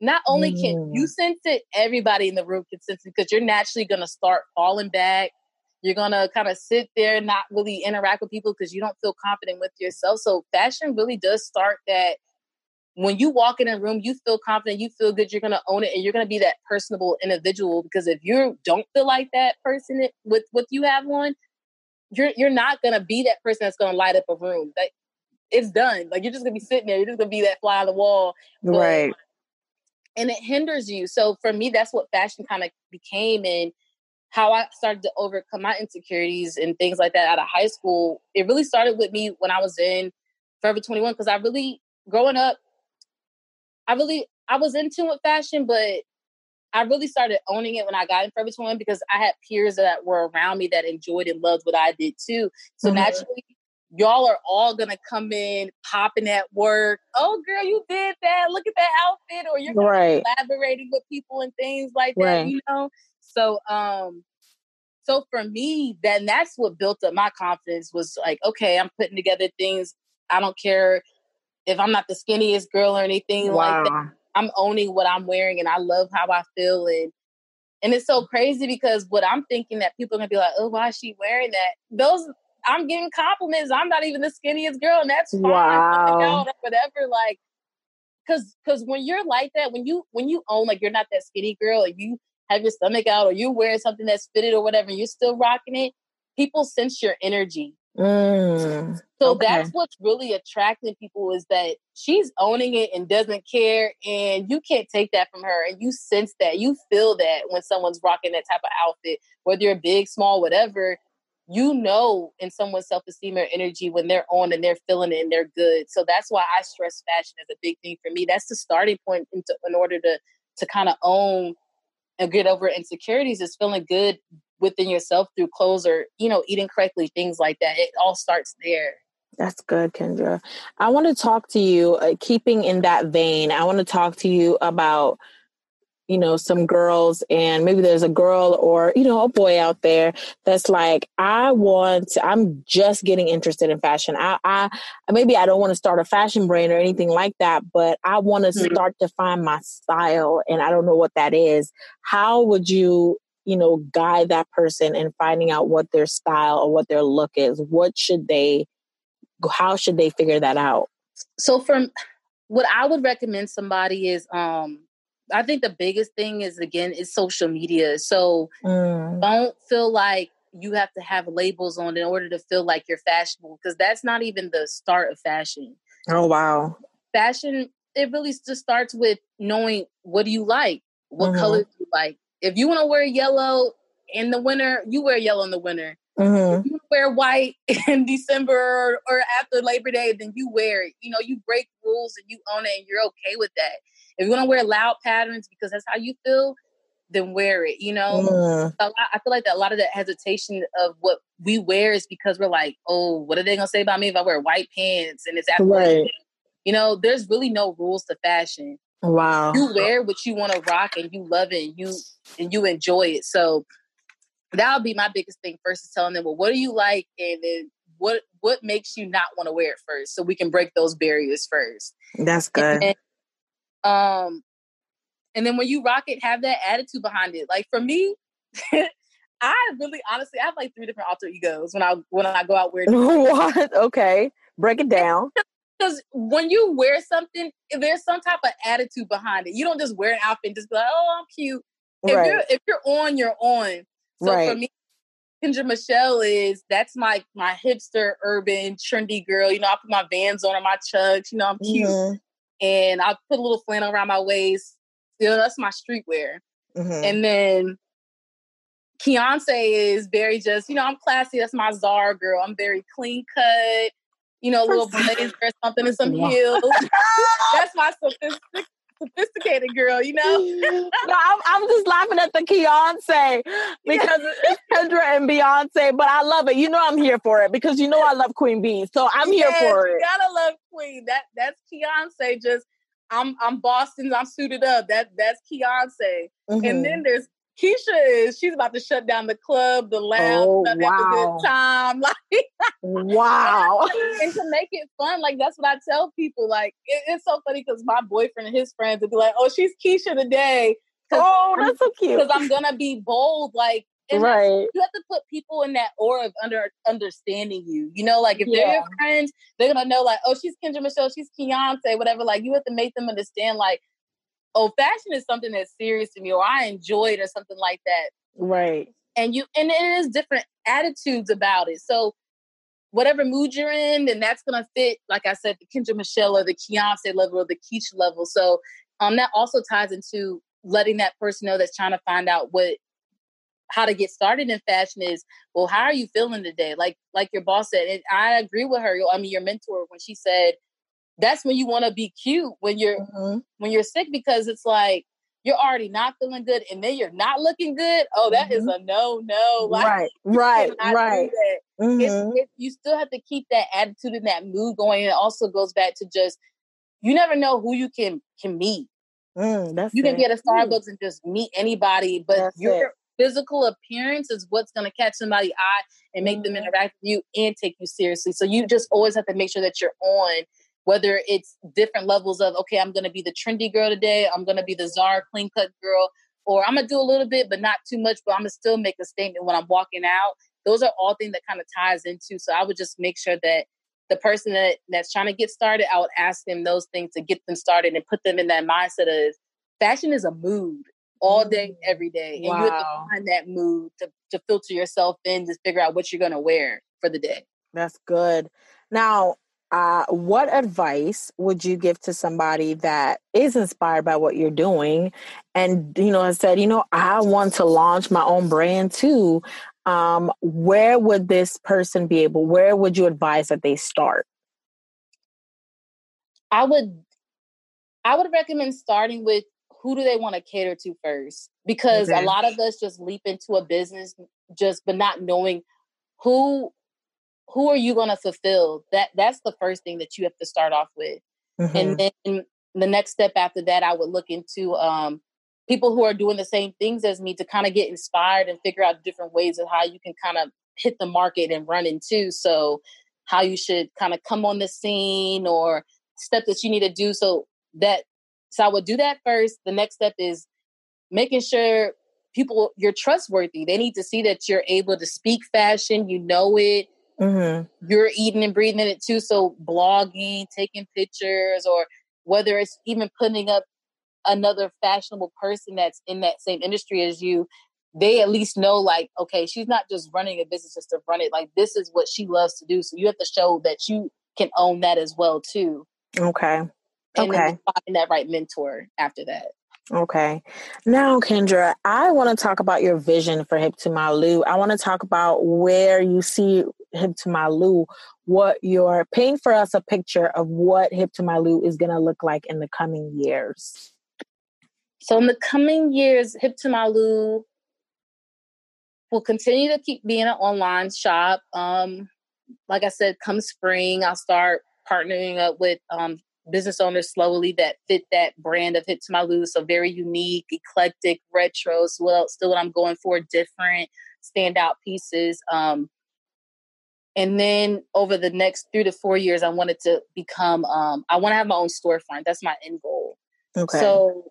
Not only can you mm. sense it, everybody in the room can sense it because you're naturally gonna start falling back. You're gonna kind of sit there and not really interact with people because you don't feel confident with yourself. So fashion really does start that when you walk in a room, you feel confident, you feel good, you're gonna own it, and you're gonna be that personable individual. Because if you don't feel like that person with what you have on, you're you're not gonna be that person that's gonna light up a room. Like it's done. Like you're just gonna be sitting there. You're just gonna be that fly on the wall. But, right. And it hinders you. So for me, that's what fashion kind of became and how I started to overcome my insecurities and things like that out of high school. It really started with me when I was in Forever 21 because I really growing up, I really I was into with fashion, but I really started owning it when I got in Forever 21 because I had peers that were around me that enjoyed and loved what I did too. So mm-hmm. naturally, y'all are all gonna come in popping at work. Oh, girl, you did that. Look at that outfit, or you're right. collaborating with people and things like that. Right. You know, so um, so for me, then that's what built up my confidence. Was like, okay, I'm putting together things. I don't care if I'm not the skinniest girl or anything wow. like that. I'm owning what I'm wearing and I love how I feel and and it's so crazy because what I'm thinking that people are gonna be like, oh, why is she wearing that? Those I'm getting compliments. I'm not even the skinniest girl, and that's fine. Wow. whatever. Like because because when you're like that, when you when you own like you're not that skinny girl, and you have your stomach out, or you wearing something that's fitted or whatever, and you're still rocking it, people sense your energy. Mm, so okay. that's what's really attracting people is that she's owning it and doesn't care, and you can't take that from her, and you sense that, you feel that when someone's rocking that type of outfit, whether you're big, small, whatever you know in someone's self-esteem or energy when they're on and they're feeling it and they're good. So that's why I stress fashion as a big thing for me. That's the starting point into, in order to to kind of own and get over insecurities is feeling good within yourself through clothes or you know eating correctly, things like that. It all starts there. That's good, Kendra. I want to talk to you, uh, keeping in that vein. I want to talk to you about you know some girls and maybe there's a girl or you know a boy out there that's like i want to, i'm just getting interested in fashion i i maybe i don't want to start a fashion brand or anything like that but i want to mm-hmm. start to find my style and i don't know what that is how would you you know guide that person in finding out what their style or what their look is what should they how should they figure that out so from what i would recommend somebody is um I think the biggest thing is again is social media. So mm. don't feel like you have to have labels on in order to feel like you're fashionable because that's not even the start of fashion. Oh wow. Fashion it really just starts with knowing what do you like? What mm-hmm. color do you like? If you want to wear yellow in the winter, you wear yellow in the winter. Mm-hmm. If you wear white <laughs> in December or, or after Labor Day, then you wear it. You know, you break rules and you own it and you're okay with that. If you want to wear loud patterns because that's how you feel, then wear it. You know, mm. lot, I feel like that a lot of that hesitation of what we wear is because we're like, oh, what are they gonna say about me if I wear white pants and it's right. You know, there's really no rules to fashion. Wow. You wear what you want to rock and you love it and you and you enjoy it. So that'll be my biggest thing first is telling them, well, what do you like? And then what what makes you not want to wear it first so we can break those barriers first. That's good. And, um, and then when you rock it, have that attitude behind it. Like for me, <laughs> I really honestly I have like three different alter egos when I when I go out wearing. <laughs> what? Okay, break it down. Because when you wear something, there's some type of attitude behind it. You don't just wear an outfit and just be like, "Oh, I'm cute." If right. you're if you're on, you're on. So right. for me, Kendra Michelle is that's my my hipster, urban, trendy girl. You know, I put my Vans on or my Chucks. You know, I'm cute. Mm-hmm and I put a little flannel around my waist. You know, that's my streetwear. Mm-hmm. And then Keonce is very just, you know, I'm classy. That's my Zara girl. I'm very clean cut, you know, a little blazer or something and some heels. <laughs> <laughs> that's my sophistic, sophisticated girl, you know? <laughs> no, I'm, I'm, just laughing at the Beyonce because it's Kendra and Beyonce, but I love it. You know I'm here for it because you know I love Queen Bee. So I'm here for it. You gotta love Queen. That that's Beyonce. just I'm I'm Boston, I'm suited up. That that's Beyonce. Mm-hmm. And then there's Keisha is she's about to shut down the club, the lounge, oh, wow. have a good time. <laughs> Like wow. <laughs> and to make it fun, like that's what I tell people. Like it, it's so funny because my boyfriend and his friends would be like, "Oh, she's Keisha today." Oh, that's so cute. Because I'm gonna be bold, like right. You have to put people in that aura of under understanding you. You know, like if yeah. they're your friends, they're gonna know, like, oh, she's Kendra Michelle, she's Keonce, whatever. Like you have to make them understand, like, oh, fashion is something that's serious to me, or I enjoy it, or something like that. Right. And you, and it is different attitudes about it. So whatever mood you're in, then that's gonna fit, like I said, the Kendra Michelle or the Keonce level or the Keisha level. So um, that also ties into letting that person know that's trying to find out what how to get started in fashion is well how are you feeling today like like your boss said and i agree with her i mean your mentor when she said that's when you want to be cute when you're mm-hmm. when you're sick because it's like you're already not feeling good and then you're not looking good oh that mm-hmm. is a no no <laughs> like, right right right mm-hmm. it's, it's, you still have to keep that attitude and that mood going and it also goes back to just you never know who you can can meet mm, you can get a starbucks and just meet anybody but that's your it. physical appearance is what's going to catch somebody's eye and make them mm-hmm. interact with you and take you seriously so you just always have to make sure that you're on whether it's different levels of okay i'm going to be the trendy girl today i'm going to be the zara clean cut girl or i'm going to do a little bit but not too much but i'm going to still make a statement when i'm walking out those are all things that kind of ties into so i would just make sure that the person that that's trying to get started, I would ask them those things to get them started and put them in that mindset of fashion is a mood all day, mm. every day. And wow. you have to find that mood to, to filter yourself in to figure out what you're gonna wear for the day. That's good. Now, uh, what advice would you give to somebody that is inspired by what you're doing? And you know has said you know i want to launch my own brand too. Um, where would this person be able where would you advise that they start? I would i would recommend starting with who do they want to cater to first? Because okay. a lot of us just leap into a business just but not knowing who who are you going to fulfill? That that's the first thing that you have to start off with, mm-hmm. and then the next step after that, I would look into um, people who are doing the same things as me to kind of get inspired and figure out different ways of how you can kind of hit the market and run into. So how you should kind of come on the scene or steps that you need to do. So that so I would do that first. The next step is making sure people you're trustworthy. They need to see that you're able to speak fashion, you know it, Mm-hmm. You're eating and breathing it too. So blogging, taking pictures, or whether it's even putting up another fashionable person that's in that same industry as you, they at least know like, okay, she's not just running a business just to run it. Like this is what she loves to do. So you have to show that you can own that as well too. Okay. And okay. find that right mentor after that. Okay. Now, Kendra, I want to talk about your vision for Hip to My Lou. I want to talk about where you see Hip to My what you're paint for us a picture of what Hip to My is going to look like in the coming years. So, in the coming years, Hip to My will continue to keep being an online shop. Um, like I said, come spring, I'll start partnering up with um, business owners slowly that fit that brand of Hip to My Lou. So very unique, eclectic, retro. Well, still what I'm going for, different standout pieces. Um, and then over the next three to four years, I wanted to become. Um, I want to have my own storefront. That's my end goal. Okay. So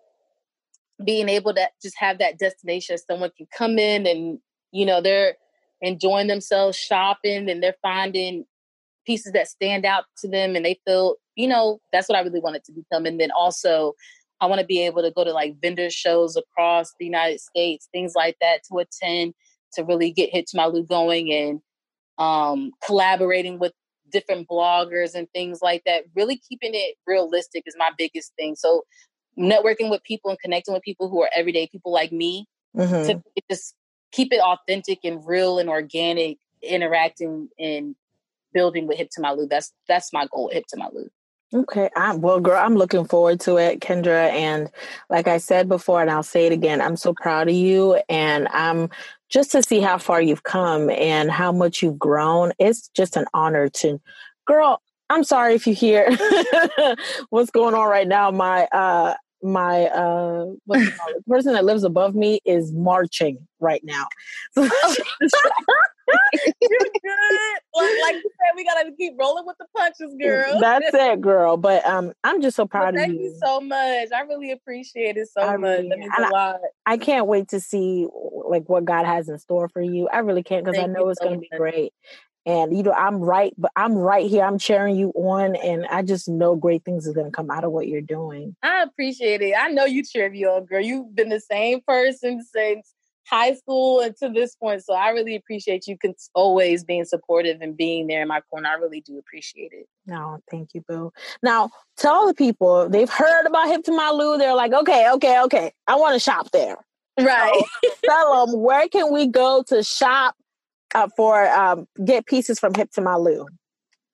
being able to just have that destination, someone can come in and you know they're enjoying themselves shopping and they're finding pieces that stand out to them and they feel, you know, that's what I really wanted to become. And then also, I want to be able to go to like vendor shows across the United States, things like that to attend to really get Hip to My Lou going and um, collaborating with different bloggers and things like that. Really keeping it realistic is my biggest thing. So networking with people and connecting with people who are everyday people like me mm-hmm. to just keep it authentic and real and organic interacting and building with Hip to My Lou. That's that's my goal, Hip to My Lou. Okay. I'm, well, girl, I'm looking forward to it, Kendra. And like I said before, and I'll say it again, I'm so proud of you. And I'm just to see how far you've come and how much you've grown. It's just an honor to, girl. I'm sorry if you hear <laughs> what's going on right now. My uh, my uh what's the person that lives above me is marching right now. <laughs> <laughs> You're good. Like, like, you said, we gotta keep rolling with the punches, girl. That's <laughs> it, girl. But um, I'm just so proud well, of you. Thank you so much. I really appreciate it so I much. Really, that means a lot. I, I, can't wait to see like what God has in store for you. I really can't because I know it's so gonna much. be great and you know i'm right but i'm right here i'm cheering you on and i just know great things is going to come out of what you're doing i appreciate it i know you cheer me on girl you've been the same person since high school and to this point so i really appreciate you always being supportive and being there in my corner i really do appreciate it no thank you boo now tell the people they've heard about hip to my lou they're like okay okay okay i want to shop there right so <laughs> tell them where can we go to shop uh, for um, get pieces from Hip to My Lou?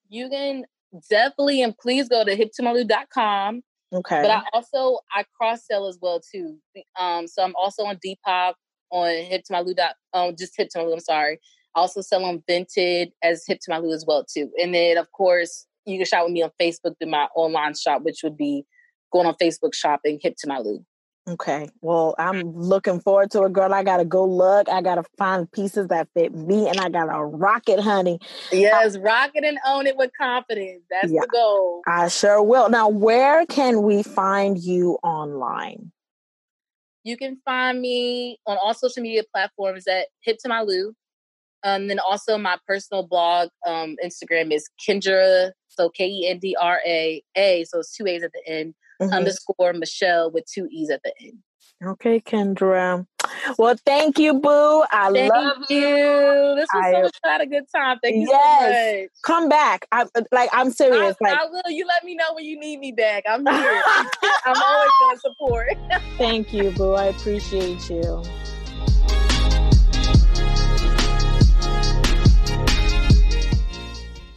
You can definitely and please go to hiptomylou.com. Okay. But I also I cross sell as well too. Um, so I'm also on Depop on hip to my Lou. Um, just hip to my Lou. I'm sorry. I also sell on Vinted as hip to my Lou as well too. And then of course you can shop with me on Facebook through my online shop, which would be going on Facebook shopping hip to my Lou. Okay. Well, I'm looking forward to it, girl. I gotta go look. I gotta find pieces that fit me, and I gotta rock it, honey. Yes, rock it and own it with confidence. That's yeah, the goal. I sure will. Now, where can we find you online? You can find me on all social media platforms at Hip to My Lou. and then also my personal blog, um, Instagram is Kendra, so K E N D R A A, so it's two A's at the end, mm-hmm. underscore Michelle with two E's at the end. Okay, Kendra. Well, thank you, Boo. I thank love you. you. This was I, so much. I had a good time. Thank you yes. so much. Come back. I like. I'm serious. I, like, I will. You let me know when you need me back. I'm <laughs> here. <laughs> I'm always going to support. <laughs> thank you, Boo. I appreciate you.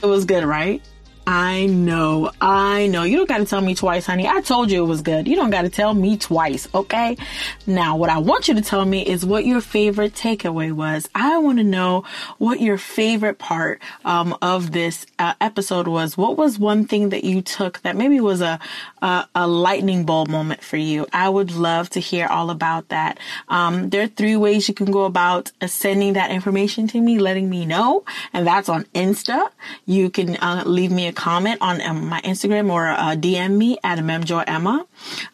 It was good, right? I know. I know. You don't got to tell me twice, honey. I told you it was good. You don't got to tell me twice, okay? Now, what I want you to tell me is what your favorite takeaway was. I want to know what your favorite part um, of this uh, episode was. What was one thing that you took that maybe was a, a, a lightning bolt moment for you? I would love to hear all about that. Um, there are three ways you can go about sending that information to me, letting me know, and that's on Insta. You can uh, leave me a comment on um, my Instagram or uh, DM me at Emma.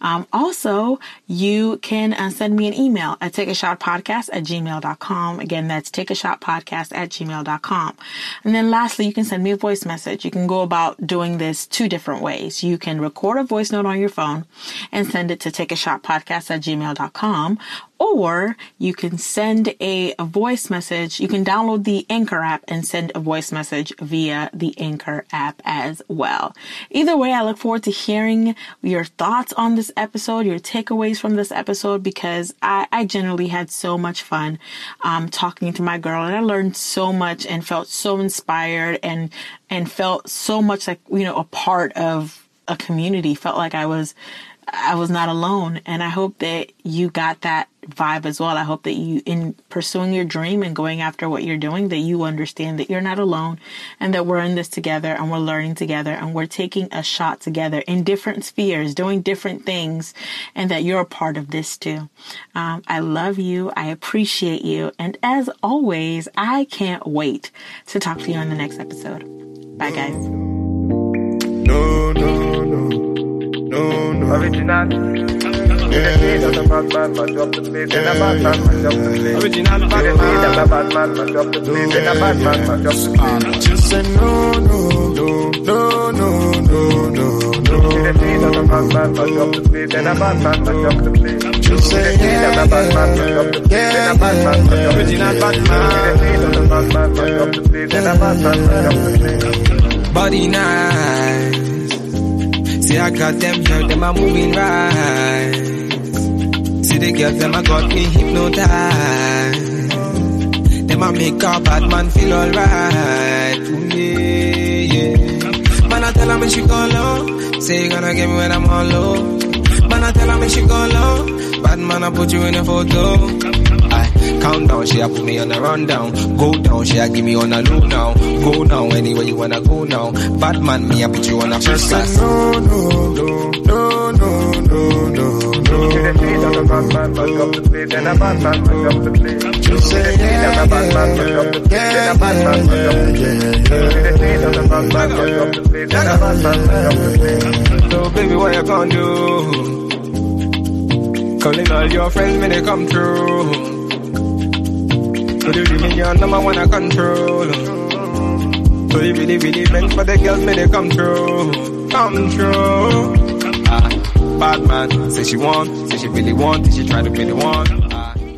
Um, also, you can uh, send me an email at takeashotpodcast at gmail.com. Again, that's takeashotpodcast at gmail.com. And then lastly, you can send me a voice message. You can go about doing this two different ways. You can record a voice note on your phone and send it to takeashotpodcast at gmail.com or you can send a, a, voice message. You can download the Anchor app and send a voice message via the Anchor app as well. Either way, I look forward to hearing your thoughts on this episode, your takeaways from this episode, because I, I generally had so much fun um, talking to my girl, and I learned so much and felt so inspired and and felt so much like you know a part of a community. Felt like I was I was not alone. And I hope that you got that vibe as well. I hope that you, in pursuing your dream and going after what you're doing, that you understand that you're not alone and that we're in this together and we're learning together and we're taking a shot together in different spheres, doing different things, and that you're a part of this too. Um, I love you. I appreciate you. And as always, I can't wait to talk to you on the next episode. Bye, guys. No, no, no no, no. Original. Yeah. Original bad man, man, drop the beat. Then a bad man, man, drop the beat. Original bad man. Then a bad man, man, drop the beat. Then a bad man, man, drop the beat. Just say no, no, no, no, no, no, no, no. Then a bad man, man, drop the beat. Then a bad man, man, drop the beat. Just say yeah, yeah, bad man, man, drop the beat. Then a bad man, man, drop the beat. Original bad man. Then a bad man, man, drop the beat. Then a bad man, man, drop the beat. Body nice. See, I got them here, them are moving right. The girls, them I got me hypnotized. Them I make a bad man feel alright. Ooh, yeah, yeah. Man, I tell her when she go low. Say you gonna get me when I'm all low. Man, I tell her when she go low. Bad man, I put you in a photo. Count down, she a put me on a rundown. Go down, she a give me on a low now. Go now, anywhere you wanna go now. Bad man, me a put you on a first class. No, no, no, no, no, no, no, no. You the beat of a bad man, but up the beat, then a bad man, but up the beat. You say yeah, of a bad man, but up the beat, then a bad man, but up the beat. You the beat of a bad man, but up the beat, then a bad man, but up the beat. So baby, what you gonna do? Calling all your friends when they come through. So really your number one I control. So you really, really meant for the girls, may they come true, come true. Ah, bad man, say she want, say she really want, she try to be the one. Ah.